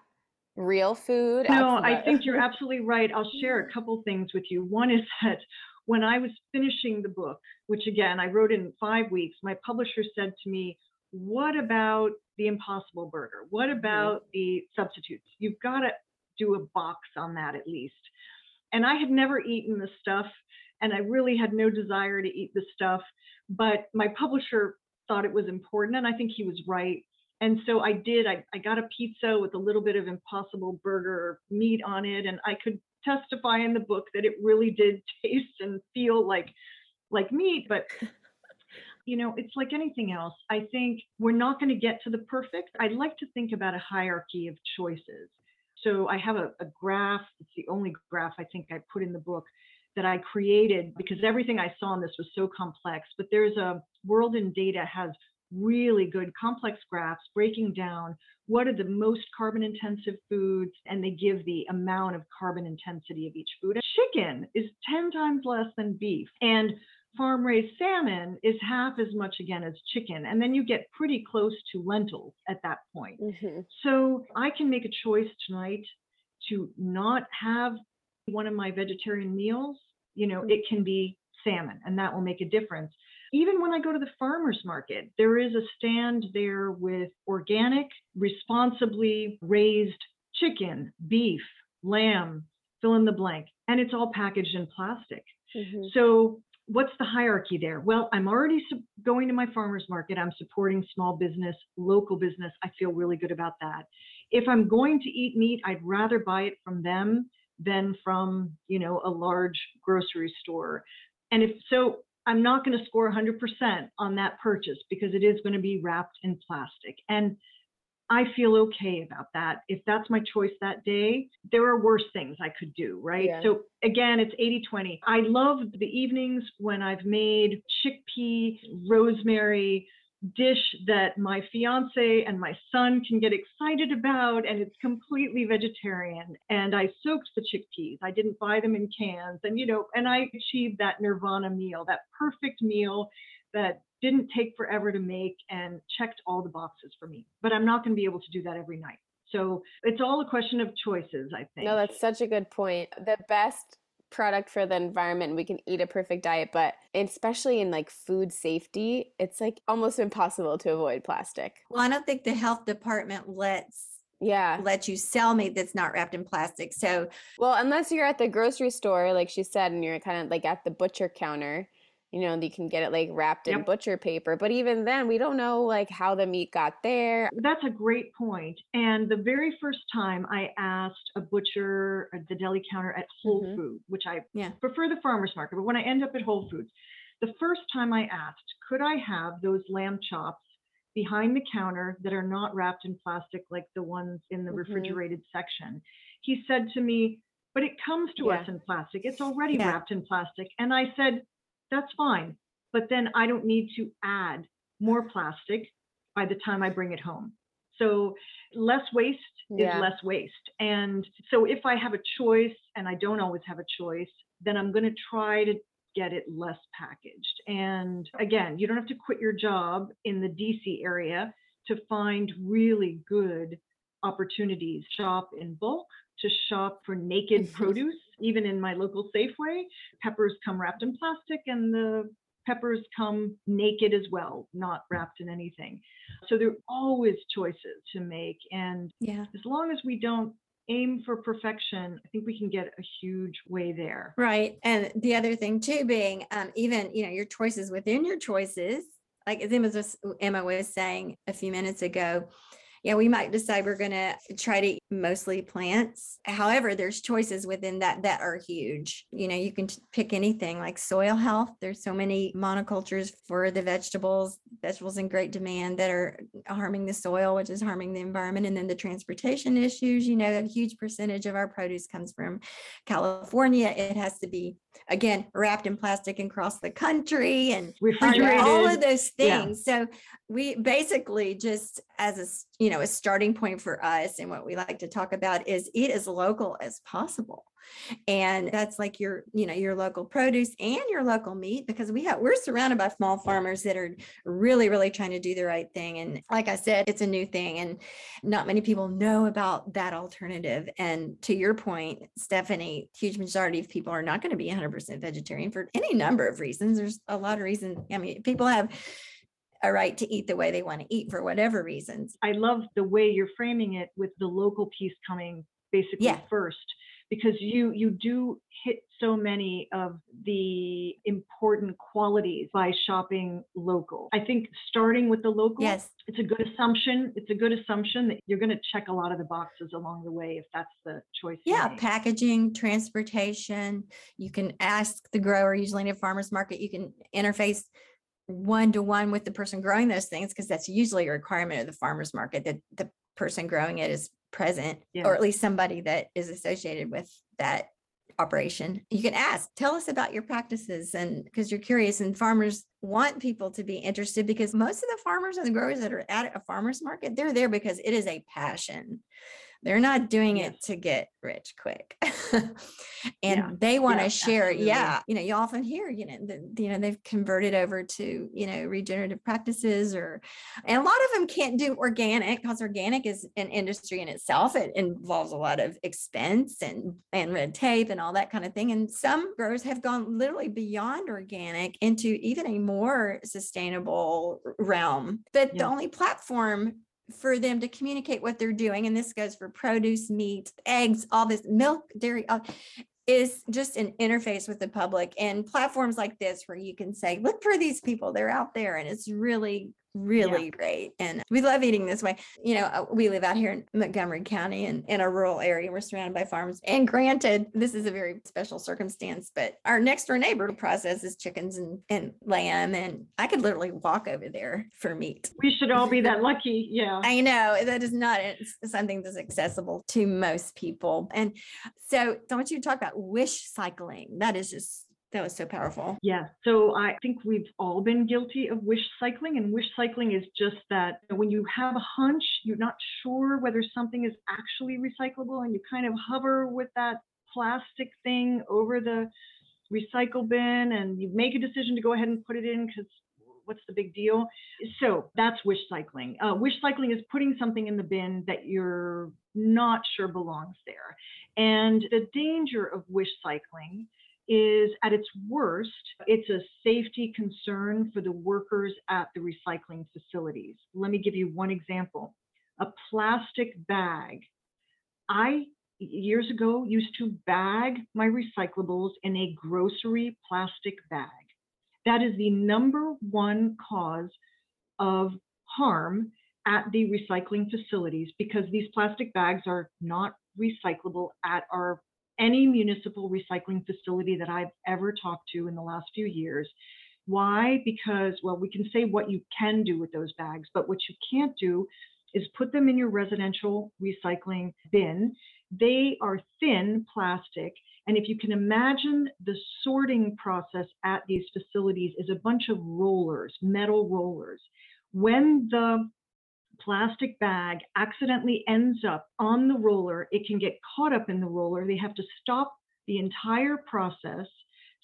real food? No, I think you're absolutely right. I'll share a mm. couple things with you. One is that when I was finishing the book, which again I wrote in five weeks, my publisher said to me, What about the Impossible Burger? What mm-hmm. about the substitutes? You've got to do a box on that at least. And I had never eaten the stuff, and I really had no desire to eat the stuff. But my publisher thought it was important, and I think he was right. And so I did. I, I got a pizza with a little bit of Impossible Burger meat on it, and I could testify in the book that it really did taste and feel like like meat. But you know, it's like anything else. I think we're not going to get to the perfect. I'd like to think about a hierarchy of choices. So I have a, a graph. It's the only graph I think I put in the book that I created because everything I saw in this was so complex. But there's Our World in Data has really good complex graphs breaking down what are the most carbon intensive foods and they give the amount of carbon intensity of each food. Chicken is 10 times less than beef and farm raised salmon is half as much again as chicken and then you get pretty close to lentils at that point. Mhm. So I can make a choice tonight to not have one of my vegetarian meals. You know, it can be salmon, and that will make a difference. Even when I go to the farmer's market, there is a stand there with organic, responsibly raised chicken, beef, lamb, fill in the blank, and it's all packaged in plastic. Mhm. So, what's the hierarchy there? Well, I'm already su- going to my farmer's market. I'm supporting small business, local business. I feel really good about that. If I'm going to eat meat, I'd rather buy it from them than from, you know, a large grocery store. And if so, I'm not going to score 100% on that purchase because it is going to be wrapped in plastic. And I feel okay about that. If that's my choice that day, there are worse things I could do, right? Yeah. So again, it's 80 20. I love the evenings when I've made chickpea, rosemary, dish that my fiance and my son can get excited about and it's completely vegetarian and i soaked the chickpeas i didn't buy them in cans and you know and i achieved that nirvana meal that perfect meal that didn't take forever to make and checked all the boxes for me but i'm not going to be able to do that every night so it's all a question of choices i think No, that's such a good point. The best product for the environment, we can eat a perfect diet, but especially in like food safety, it's like almost impossible to avoid plastic. Well, I don't think the health department lets Yeah. let you sell meat that's not wrapped in plastic. So Well, unless you're at the grocery store, like she said, and you're kind of like at the butcher counter, you know, you can get it like wrapped in Yep. butcher paper. But even then, we don't know like how the meat got there. That's a great point. And the very first time I asked a butcher at the deli counter at Whole Mhm. Foods, which I Yeah. prefer the farmer's market, but when I end up at Whole Foods, the first time I asked, could I have those lamb chops behind the counter that are not wrapped in plastic like the ones in the Mhm. refrigerated section? He said to me, but it comes to us in plastic. It's already Yeah. wrapped in plastic. And I said, that's fine. But then I don't need to add more plastic by the time I bring it home. So less waste Yeah. is less waste. And so if I have a choice, and I don't always have a choice, then I'm going to try to get it less packaged. And again, you don't have to quit your job in the DC area to find really good opportunities. Shop in bulk, to shop for naked produce, even in my local Safeway. Peppers come wrapped in plastic and the peppers come naked as well, not wrapped in anything. So there are always choices to make. And yeah. as long as we don't aim for perfection, I think we can get a huge way there. Right. And the other thing too being um, even, you know, your choices within your choices, like as Emma was, Emma was saying a few minutes ago, yeah, we might decide we're going to try to eat mostly plants. However, there's choices within that that are huge. You know, you can pick anything like soil health. There's so many monocultures for the vegetables, vegetables in great demand that are harming the soil, which is harming the environment. And then the transportation issues, you know, a huge percentage of our produce comes from California. It has to be, again, wrapped in plastic and cross the country and Refrigerated. all of those Yeah. things. So we basically just as a, you know a starting point for us and what we like to talk about is eat as local as possible. And that's like your you know your local produce and your local meat because we have we're surrounded by small farmers that are really really trying to do the right thing. And like I said it's a new thing and not many people know about that alternative. And to your point Stephanie huge majority of people are not going to be 100% vegetarian for any number of reasons. There's a lot of reasons I mean people have a right to eat the way they want to eat for whatever reasons. I love the way you're framing it with the local piece coming basically Yeah. first because you you do hit so many of the important qualities by shopping local. I think starting with the local Yes. it's a good assumption. It's a good assumption that you're going to check a lot of the boxes along the way if that's the choice. Yeah, packaging, transportation. You can ask the grower, usually in a farmer's market, you can interface one to one with the person growing those things because that's usually a requirement of the farmer's market that the person growing it is present Yeah. or at least somebody that is associated with that operation. You can ask, tell us about your practices and because you're curious and farmers want people to be interested because most of the farmers and the growers that are at a farmer's market, they're there because it is a passion. They're not doing it to get rich quick. and Yeah. they want to Yeah, share. absolutely. Yeah. You know, you often hear, you know, the, you know, they've converted over to, you know, regenerative practices or, and a lot of them can't do organic because organic is an industry in itself. It involves a lot of expense and, and red tape and all that kind of thing. And some growers have gone literally beyond organic into even a more sustainable realm. But the only platform for them to communicate what they're doing, and this goes for produce, meat, eggs, all this milk, dairy, all, is just an interface with the public and platforms like this where you can say, look for these people, they're out there. And it's really really great. And we love eating this way. You know, uh, we live out here in Montgomery County and in a rural area. We're surrounded by farms. And granted, this is a very special circumstance, but our next door neighbor processes chickens and, and lamb. And I could literally walk over there for meat. We should all be that lucky. Yeah. I know that is not something that's accessible to most people. And so I want you to talk about wish cycling. That is just that was so powerful. Yeah. So I think we've all been guilty of wish cycling. And wish cycling is just that when you have a hunch, you're not sure whether something is actually recyclable, and you kind of hover with that plastic thing over the recycle bin and you make a decision to go ahead and put it in because what's the big deal? So that's wish cycling. Uh, wish cycling is putting something in the bin that you're not sure belongs there. And the danger of wish cycling is at its worst, it's a safety concern for the workers at the recycling facilities. Let me give you one example a plastic bag. I years ago used to bag my recyclables in a grocery plastic bag. That is the number one cause of harm at the recycling facilities because these plastic bags are not recyclable at our any municipal recycling facility that I've ever talked to in the last few years. Why? Because, well, we can say what you can do with those bags, but what you can't do is put them in your residential recycling bin. They are thin plastic. And if you can imagine the sorting process at these facilities is a bunch of rollers, metal rollers. When the plastic bag accidentally ends up on the roller, it can get caught up in the roller. They have to stop the entire process.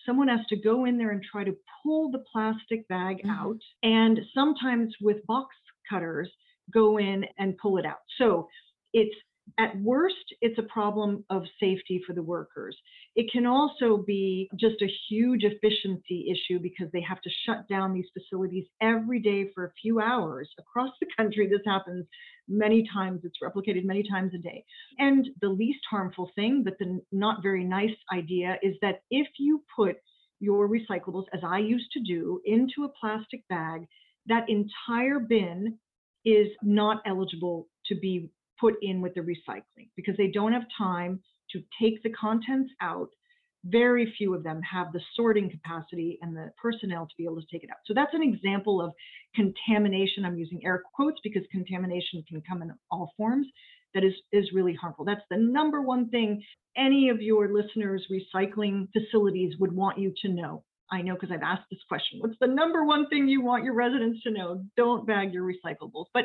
Someone has to go in there and try to pull the plastic bag mm-hmm. out, and sometimes with box cutters, go in and pull it out. So it's at worst, it's a problem of safety for the workers. It can also be just a huge efficiency issue because they have to shut down these facilities every day for a few hours across the country. This happens many times, it's replicated many times a day. And the least harmful thing, but the not very nice idea, is that if you put your recyclables, as I used to do, into a plastic bag, that entire bin is not eligible to be put in with the recycling because they don't have time to take the contents out. Very few of them have the sorting capacity and the personnel to be able to take it out. So that's an example of contamination. I'm using air quotes because contamination can come in all forms. That is, is really harmful. That's the number one thing any of your listeners' recycling facilities would want you to know. I know because I've asked this question. What's the number one thing you want your residents to know? Don't bag your recyclables. But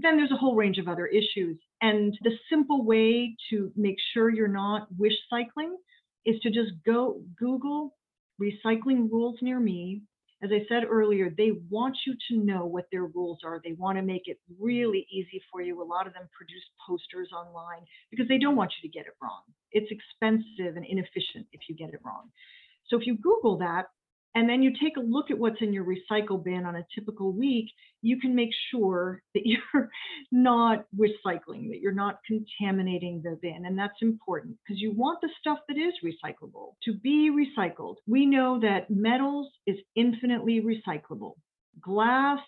then there's a whole range of other issues. And the simple way to make sure you're not wish cycling is to just go Google recycling rules near me. As I said earlier, they want you to know what their rules are. They want to make it really easy for you. A lot of them produce posters online because they don't want you to get it wrong. It's expensive and inefficient if you get it wrong. So if you Google that, and then you take a look at what's in your recycle bin on a typical week, you can make sure that you're not recycling, that you're not contaminating the bin. And that's important because you want the stuff that is recyclable to be recycled. We know that metals is infinitely recyclable. Glass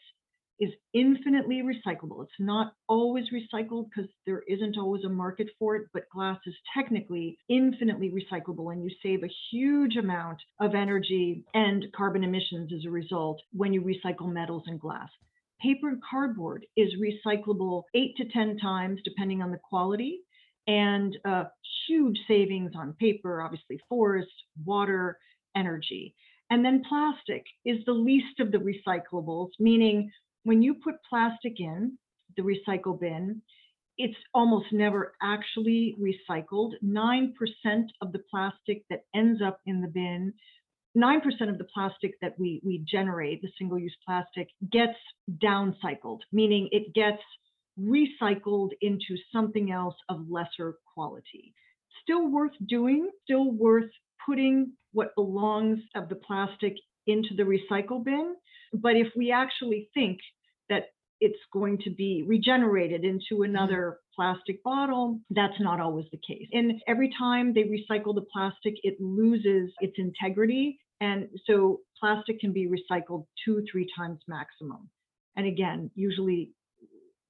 is infinitely recyclable. It's not always recycled because there isn't always a market for it, but glass is technically infinitely recyclable and you save a huge amount of energy and carbon emissions as a result when you recycle metals and glass. Paper and cardboard is recyclable eight to 10 times depending on the quality and uh, huge savings on paper, obviously forest, water, energy. And then plastic is the least of the recyclables, meaning when you put plastic in the recycle bin, it's almost never actually recycled. 9% of the plastic that ends up in the bin, 9% of the plastic that we, we generate, the single use plastic, gets downcycled, meaning it gets recycled into something else of lesser quality. Still worth doing, still worth putting what belongs of the plastic into the recycle bin, but if we actually think that it's going to be regenerated into mm-hmm. another plastic bottle, that's not always the case. And every time they recycle the plastic, it loses its integrity. And so plastic can be recycled two, three times maximum. And again, usually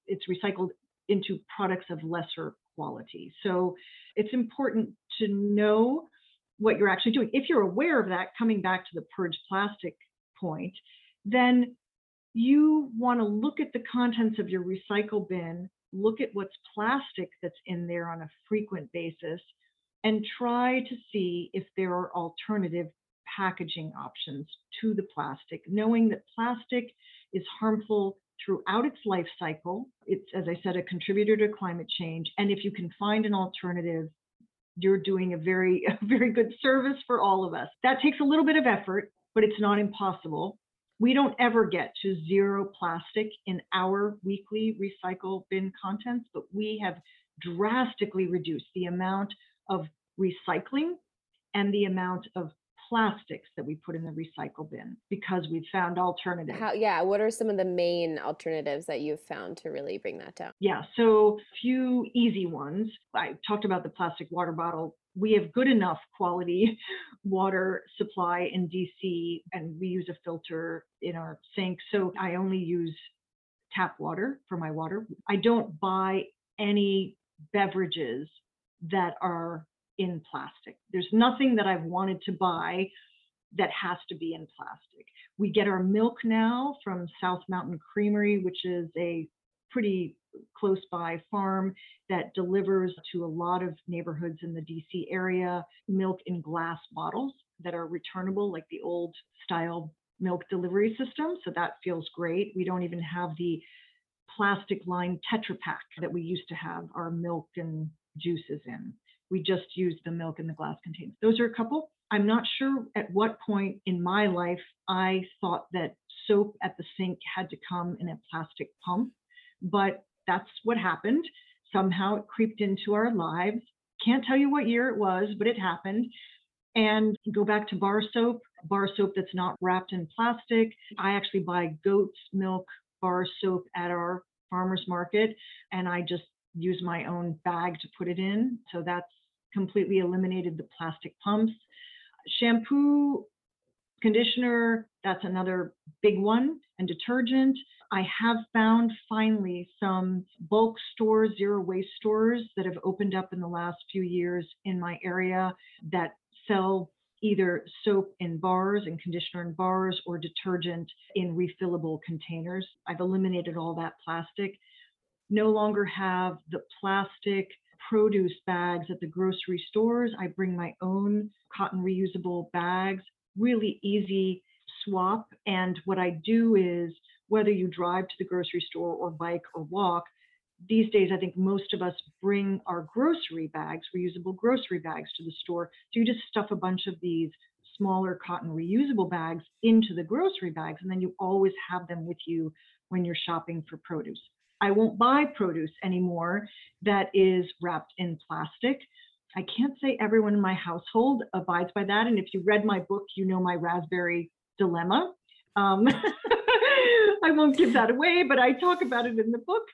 it's recycled into products of lesser quality. So it's important to know what you're actually doing. If you're aware of that, coming back to the purge plastic point, then you want to look at the contents of your recycle bin, look at what's plastic that's in there on a frequent basis, and try to see if there are alternative packaging options to the plastic, knowing that plastic is harmful throughout its life cycle. It's, as I said, a contributor to climate change. And if you can find an alternative, you're doing a very, a very good service for all of us. That takes a little bit of effort, but it's not impossible. We don't ever get to zero plastic in our weekly recycle bin contents, but we have drastically reduced the amount of recycling and the amount of plastics that we put in the recycle bin because we've found alternatives. How, yeah, what are some of the main alternatives that you've found to really bring that down? Yeah, so a few easy ones. I talked about the plastic water bottle. We have good enough quality water supply in DC, and we use a filter in our sink. So I only use tap water for my water. I don't buy any beverages that are in plastic. There's nothing that I've wanted to buy that has to be in plastic. We get our milk now from South Mountain Creamery, which is a pretty close by farm that delivers to a lot of neighborhoods in the DC area milk in glass bottles that are returnable, like the old style milk delivery system. So that feels great. We don't even have the plastic lined Tetra Pak that we used to have our milk and juices in. We just use the milk in the glass containers. Those are a couple. I'm not sure at what point in my life I thought that soap at the sink had to come in a plastic pump, but that's what happened. Somehow it creeped into our lives. Can't tell you what year it was, but it happened. And go back to bar soap, bar soap that's not wrapped in plastic. I actually buy goat's milk bar soap at our farmer's market, and I just use my own bag to put it in. So that's completely eliminated the plastic pumps. Shampoo, conditioner, that's another big one, and detergent. I have found finally some bulk stores, zero waste stores that have opened up in the last few years in my area that sell either soap in bars and conditioner in bars or detergent in refillable containers. I've eliminated all that plastic. No longer have the plastic produce bags at the grocery stores. I bring my own cotton reusable bags, really easy swap. And what I do is, whether you drive to the grocery store or bike or walk, these days, I think most of us bring our grocery bags, reusable grocery bags to the store. So you just stuff a bunch of these smaller cotton reusable bags into the grocery bags, and then you always have them with you when you're shopping for produce. I won't buy produce anymore that is wrapped in plastic. I can't say everyone in my household abides by that. And if you read my book, you know my raspberry dilemma. Um, I won't give that away, but I talk about it in the book.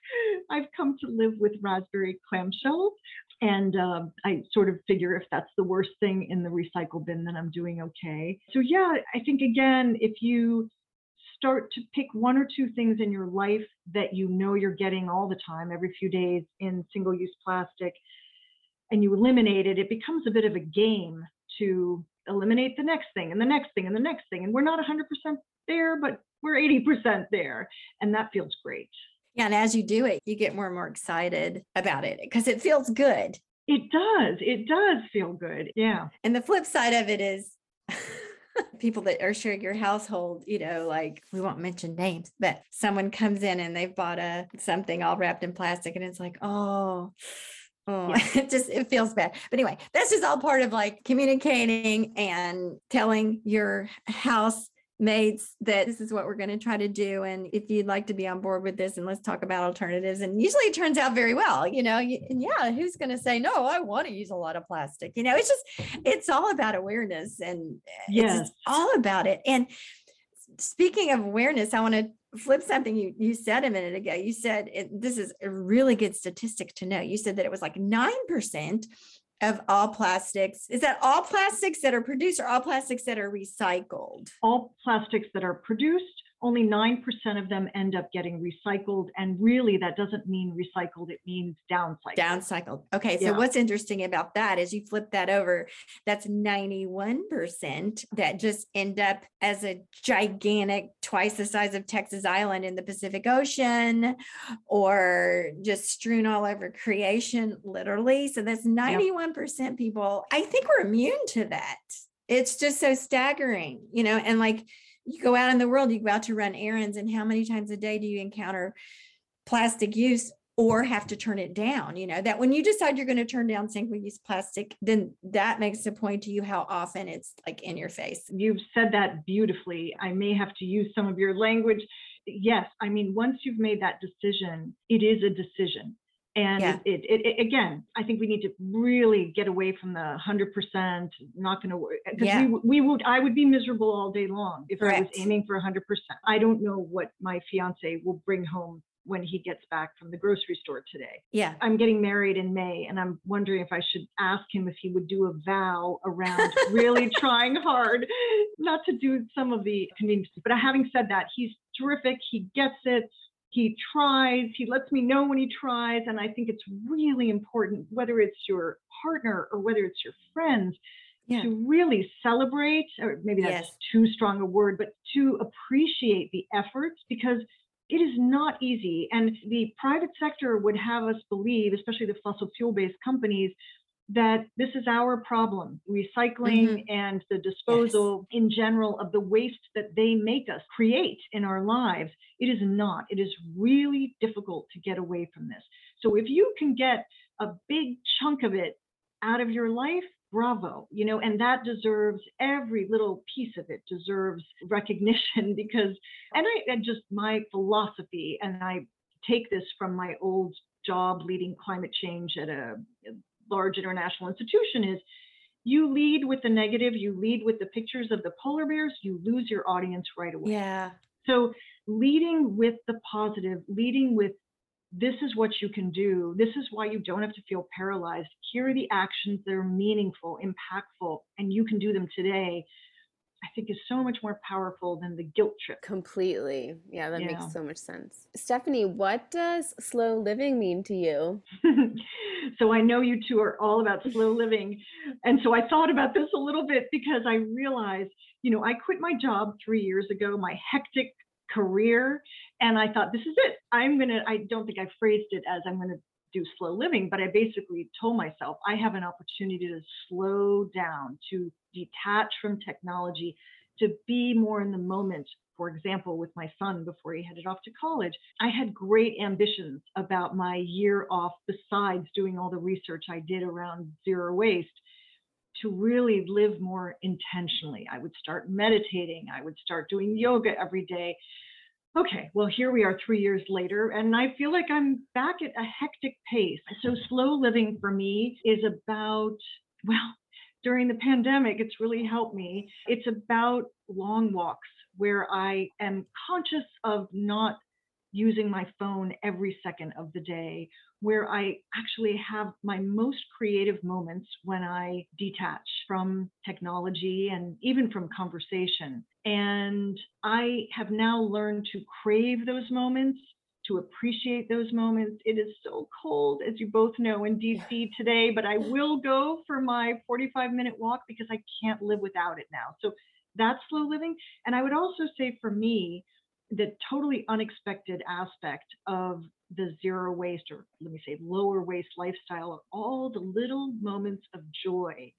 I've come to live with raspberry clamshells, and um, I sort of figure if that's the worst thing in the recycle bin, then I'm doing okay. So, yeah, I think again, if you start to pick one or two things in your life that you know you're getting all the time, every few days in single use plastic, and you eliminate it, it becomes a bit of a game to eliminate the next thing and the next thing and the next thing. And we're not 100% there, but we're 80% there. And that feels great. Yeah. And as you do it, you get more and more excited about it because it feels good. It does. It does feel good. Yeah. And the flip side of it is people that are sharing your household, you know, like we won't mention names, but someone comes in and they've bought a something all wrapped in plastic and it's like, oh, oh, it just it feels bad. But anyway, this is all part of like communicating and telling your house mates that this is what we're going to try to do and if you'd like to be on board with this and let's talk about alternatives and usually it turns out very well you know and yeah who's going to say no i want to use a lot of plastic you know it's just it's all about awareness and eh, yes. it's all about it and speaking of awareness i want to flip something you you said a minute ago you said it, this is a really good statistic to know you said that it was like 9% of all plastics. Is that all plastics that are produced or all plastics that are recycled? All plastics that are produced only 9% of them end up getting recycled. And really, that doesn't mean recycled, it means downcycled. Downcycled. Okay. So, Yeah. what's interesting about that is you flip that over, that's 91% that just end up as a gigantic, twice the size of Texas Island in the Pacific Ocean or just strewn all over creation, literally. So, that's 91% people. I think we're immune to that. It's just so staggering, you know, and like, you go out in the world, you go out to run errands, and how many times a day do you encounter plastic use or have to turn it down? You know, that when you decide you're going to turn down single use plastic, then that makes a point to you how often it's like in your face. You've said that beautifully. I may have to use some of your language. Yes, I mean, once you've made that decision, it is a decision. And Yeah. it, it, it, again, I think we need to really get away from the hundred percent, not going to work. Because Yeah. we, we would, I would be miserable all day long if I was aiming for hundred percent. I don't know what my fiance will bring home when he gets back from the grocery store today. Yeah. I'm getting married in May, and I'm wondering if I should ask him if he would do a vow around really trying hard not to do some of the conveniences. But having said that, he's terrific. He gets it. He tries. He lets me know when he tries. And I think it's really important, whether it's your partner or whether it's your friends, Yeah. to really celebrate, or maybe that's Yes. too strong a word, but to appreciate the efforts because it is not easy. And the private sector would have us believe, especially the fossil fuel based companies, that this is our problem recycling mm-hmm. and the disposal in general of the waste that they make us create in our lives. It is not. It is really difficult to get away from this. So if you can get a big chunk of it out of your life, bravo, you know, and that deserves every little piece of it deserves recognition because, and I, and just my philosophy, and I take this from my old job leading climate change at a large international institution is you lead with the negative, you lead with the pictures of the polar bears, you lose your audience right away. Yeah. So leading with the positive, leading with this is what you can do. This is why you don't have to feel paralyzed. Here are the actions that are meaningful, impactful, and you can do them today. Think is so much more powerful than the guilt trip. Completely. Yeah, that Yeah. makes so much sense. Stephanie, what does slow living mean to you? so I know you two are all about slow living. And so I thought about this a little bit because I realized, you know, I quit my job three years ago, my hectic career. And I thought, this is it. I'm going to, I don't think I phrased it as I'm going to do slow living, but I basically told myself I have an opportunity to slow down, to detach from technology, to be more in the moment. For example, with my son before he headed off to college, I had great ambitions about my year off, besides doing all the research I did around zero waste, to really live more intentionally. I would start meditating, I would start doing yoga every day. Okay, well, here we are three years later, and I feel like I'm back at a hectic pace. So, slow living for me is about, well, during the pandemic, it's really helped me. It's about long walks where I am conscious of not using my phone every second of the day, where I actually have my most creative moments when I detach from technology and even from conversation. And I have now learned to crave those moments. To appreciate those moments. It is so cold, as you both know, in DC today, but I will go for my 45 minute walk because I can't live without it now. So that's slow living. And I would also say for me, the totally unexpected aspect of the zero waste, or let me say lower waste lifestyle, are all the little moments of joy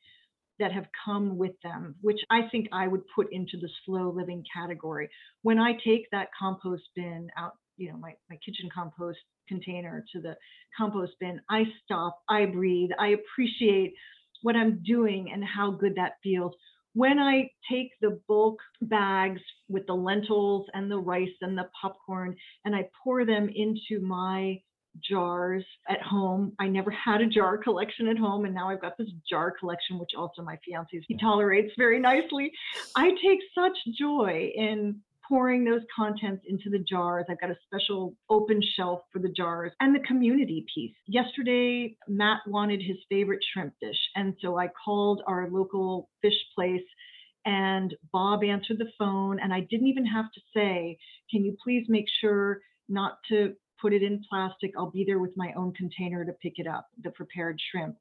that have come with them, which I think I would put into the slow living category. When I take that compost bin out, you know, my, my kitchen compost container to the compost bin, I stop, I breathe, I appreciate what I'm doing and how good that feels when I take the bulk bags with the lentils and the rice and the popcorn and I pour them into my jars at home. I never had a jar collection at home, and now I've got this jar collection, which also my fiance he tolerates very nicely. I take such joy in pouring those contents into the jars. I've got a special open shelf for the jars and the community piece. Yesterday, Matt wanted his favorite shrimp dish. And so I called our local fish place And Bob answered the phone, and I didn't even have to say, Can you please make sure not to put it in plastic? I'll be there with my own container to pick it up, the prepared shrimp.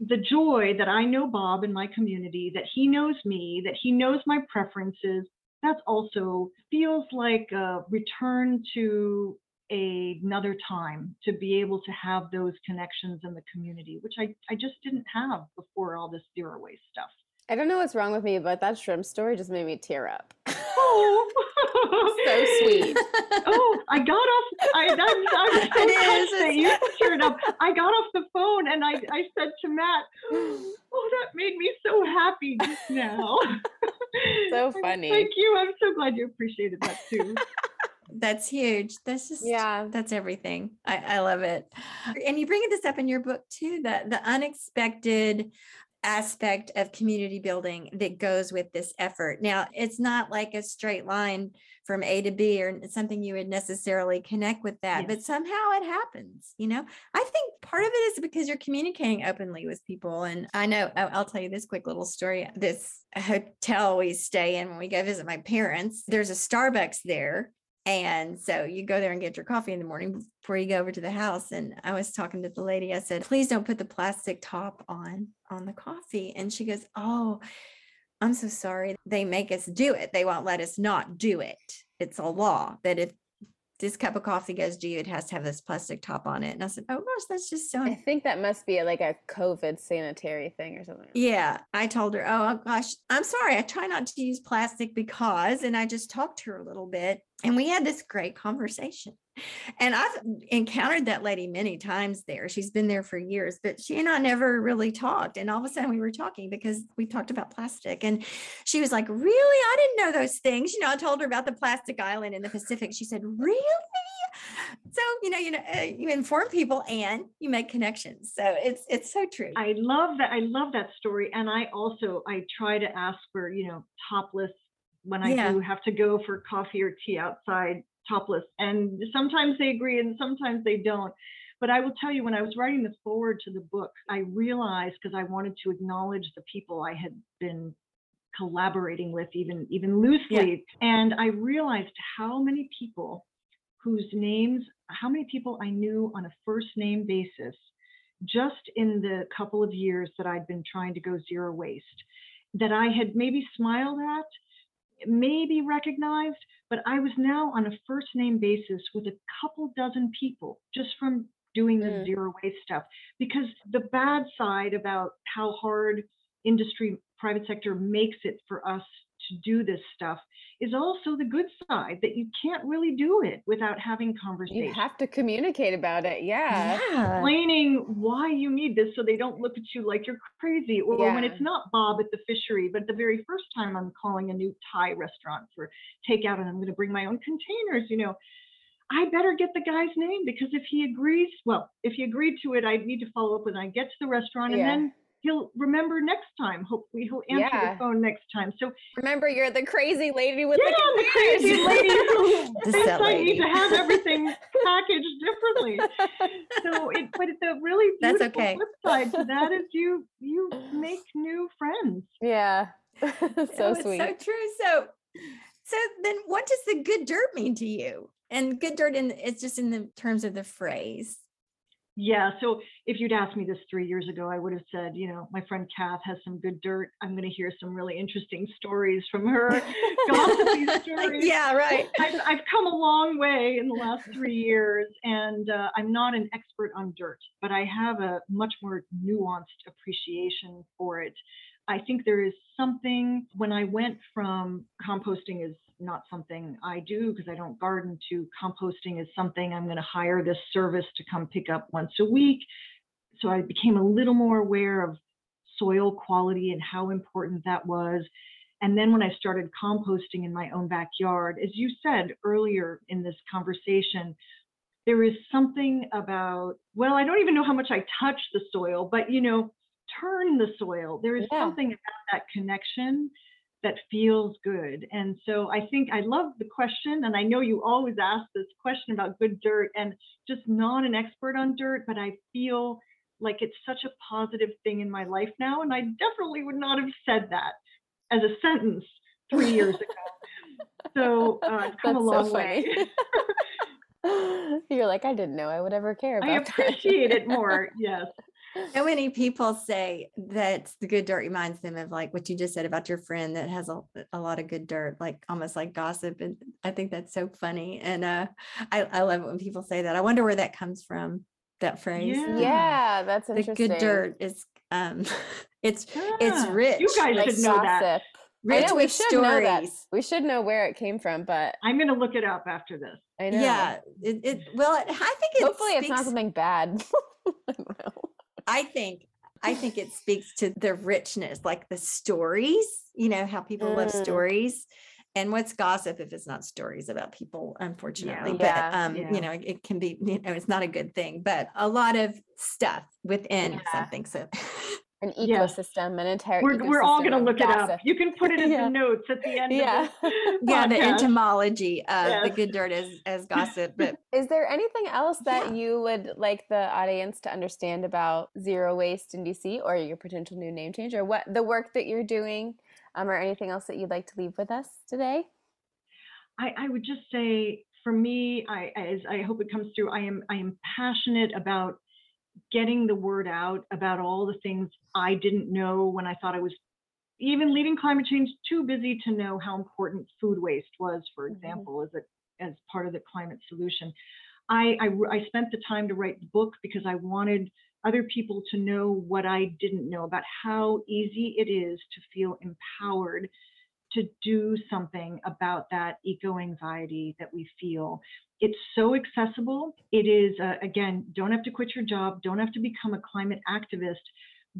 The joy that I know Bob in my community, that he knows me, that he knows my preferences, that's also feels like a return to a, another time to be able to have those connections in the community, which I, I just didn't have before all this zero waste stuff. I don't know what's wrong with me, but that shrimp story just made me tear up. Oh, so sweet. oh, I got off. I, I'm, I'm so It touched is, that you teared up. I got off the phone and I, I said to Matt, "Oh, that made me so happy just now." So funny. Thank you. I'm so glad you appreciated that too. That's huge. That's just Yeah. That's everything. I, I love it. And you bring this up in your book too, that the unexpected aspect of community building that goes with this effort. Now, it's not like a straight line from A to B or something you would necessarily connect with that, Yes. but somehow it happens. You know, I think part of it is because you're communicating openly with people. And I know I'll tell you this quick little story. This hotel we stay in when we go visit my parents, there's a Starbucks there. And so you go there and get your coffee in the morning before you go over to the house. And I was talking to the lady. I said, please don't put the plastic top on on the coffee. And she goes, Oh, I'm so sorry. They make us do it. They won't let us not do it. It's a law that if this cup of coffee goes to you, it has to have this plastic top on it. And I said, Oh gosh, that's just so I think that must be like a COVID sanitary thing or something. yeah, I told her, oh gosh, I'm sorry. I try not to use plastic because, and I just talked to her a little bit and we had this great conversation. And I've encountered that lady many times there. She's been there for years, but she and I never really talked. And all of a sudden we were talking because we talked about plastic. And she was like, Really? I didn't know those things. You know, I told her about the plastic island in the Pacific. She said, Really? So, you know, you know, uh, you inform people and you make connections. So it's it's so true. I love that. I love that story. And I also I try to ask for you know topless when I Yeah. do have to go for coffee or tea outside topless. And sometimes they agree and sometimes they don't. But I will tell you, when I was writing the foreword to the book, I realized because I wanted to acknowledge the people I had been collaborating with, even even loosely, and I realized how many people whose names, how many people I knew on a first name basis just in the couple of years that I'd been trying to go zero waste, that I had maybe smiled at, maybe recognized, but I was now on a first name basis with a couple dozen people just from doing the Mm. zero waste stuff. Because the bad side about how hard industry, private sector makes it for us to do this stuff is also the good side that you can't really do it without having conversation You have to communicate about it. Yeah. explaining why you need this so they don't look at you like you're crazy or when it's not bob at the fishery but the very first time i'm calling a new thai restaurant for takeout and i'm going to bring my own containers you know i better get the guy's name because if he agrees well if he agreed to it i need to follow up when i get to the restaurant and Yeah. then he'll remember next time hopefully he'll answer Yeah. the phone next time so Remember, you're the crazy lady with yeah, the the crazy lady who The thinks I need to have everything packaged differently. So, it, but the really That's beautiful okay. flip side to that is you you make new friends. yeah. so Oh, it's sweet. So true. So, so then, what does the good dirt mean to you? And good dirt, in it's just in the terms of the phrase. Yeah. So if you'd asked me this three years ago, I would have said, you know, my friend Kath has some good dirt. I'm going to hear some really interesting stories from her. Gossipy stories. yeah, right. I've, I've come a long way in the last three years, and uh, I'm not an expert on dirt, but I have a much more nuanced appreciation for it. I think there is something when I went from composting is not something I do because I don't garden to composting is something I'm going to hire this service to come pick up once a week. So I became a little more aware of soil quality and how important that was. And then when I started composting in my own backyard, as you said earlier in this conversation, there is something about, well, I don't even know how much I touch the soil, but you know, turn the soil. There is Yeah. something about that connection that feels good. And so I think I love the question. And I know you always ask this question about good dirt and just not an expert on dirt, but I feel like it's such a positive thing in my life now. And I definitely would not have said that as a sentence three years ago. So uh, it's come a That's so long way. You're like, I didn't know I would ever care about it. I appreciate it more. Yes. So many people say that the good dirt reminds them of like what you just said about your friend that has a, a lot of good dirt, like almost like gossip. And I think that's so funny. And uh, I, I love it when people say that. I wonder where that comes from, that phrase. Yeah. Yeah, that's The good dirt is um it's it's Ah, rich. You guys Like should know that. gossip. I rich know, we with should know that. stories. We should know where it came from, but I'm going to look it up after this. I know. Yeah. It, it well it, I think it Hopefully, it's not something bad. I don't know. I think I think it speaks to the richness, like the stories, you know, how people love Mm. stories. And what's gossip if it's not stories about people, unfortunately. But Yeah, um, yeah. you know, it, it can be, you know, it's not a good thing, but a lot of stuff within Yeah. something. So An Yes. ecosystem, an entire. We're, we're all going to of look it up. You can put it in Yeah. the notes at the end Yeah. of this yeah, the podcast. etymology of the good dirt as as gossip. But Is there anything else that Yeah. you would like the audience to understand about zero waste in DC or your potential new name change or what the work that you're doing um, or anything else that you'd like to leave with us today? I, I would just say for me, I as I hope it comes through, I am I am passionate about getting the word out about all the things I didn't know when I thought I was even leading climate change too busy to know how important food waste was, for Mhm. example, as a as part of the climate solution. I I spent the time to write the book because I wanted other people to know what I didn't know about how easy it is to feel empowered to do something about that eco anxiety that we feel. It's so accessible. It is, uh, again, don't have to quit your job, don't have to become a climate activist.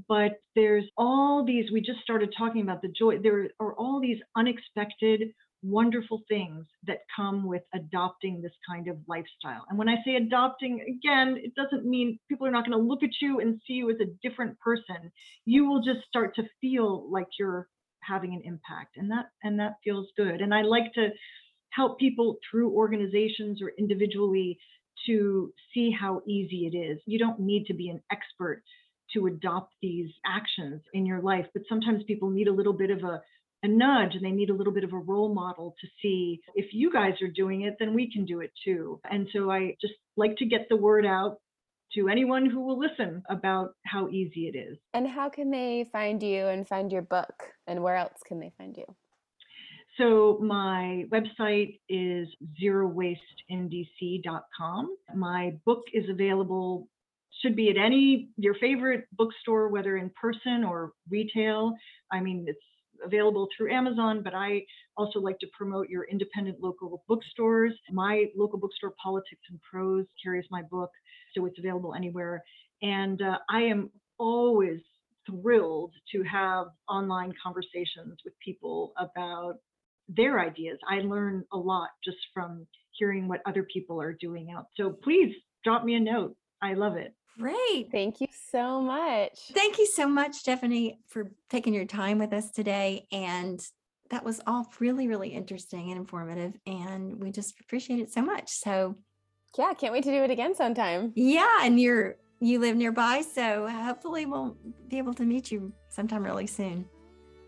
But there's all these, we just started talking about the joy. There are all these unexpected, wonderful things that come with adopting this kind of lifestyle. And when I say adopting, again, it doesn't mean people are not going to look at you and see you as a different person. You will just start to feel like you're having an impact and that and that feels good. And i like to help people through organizations or individually to see how easy it is. You don't need to be an expert to adopt these actions in your life but sometimes people need a little bit of a a nudge and they need a little bit of a role model to see if you guys are doing it then we can do it too. And so i just like to get the word out to anyone who will listen about how easy it is And how can they find you and find your book? And where else can they find you? So my website is zerowasteindc.com. My book is available, should be at any your favorite bookstore, whether in person or retail. I mean, it's available through Amazon, but I also like to promote your independent local bookstores. My local bookstore, Politics and Prose, carries my book, so it's available anywhere. And uh, I am always thrilled to have online conversations with people about their ideas. I learn a lot just from hearing what other people are doing out. So please drop me a note. I love it. great. Thank you so much. Thank you so much, Stephanie, for taking your time with us today. And that was all really, really interesting and informative. And we just appreciate it so much. So, Yeah, can't wait to do it again sometime. yeah, and you're you live nearby, so hopefully we'll be able to meet you sometime really soon.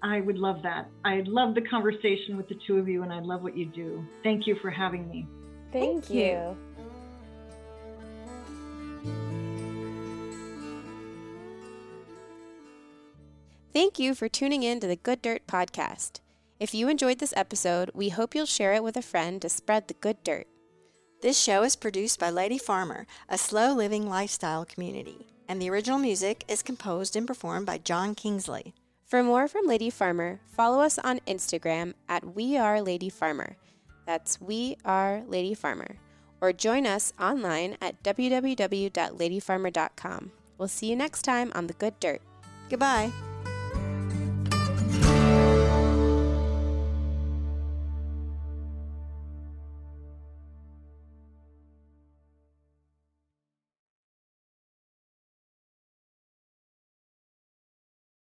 I would love that. I love the conversation with the two of you, and I love what you do. Thank you for having me. Thank, Thank you. you. Thank you for tuning in to the Good Dirt Podcast. If you enjoyed this episode, we hope you'll share it with a friend to spread the good dirt. This show is produced by Lady Farmer, a slow living lifestyle community, and the original music is composed and performed by John Kingsley. For more from Lady Farmer, follow us on Instagram at We Are Lady Farmer. That's We Are Lady Farmer. Or join us online at www.ladyfarmer.com. We'll see you next time on The Good Dirt. Goodbye.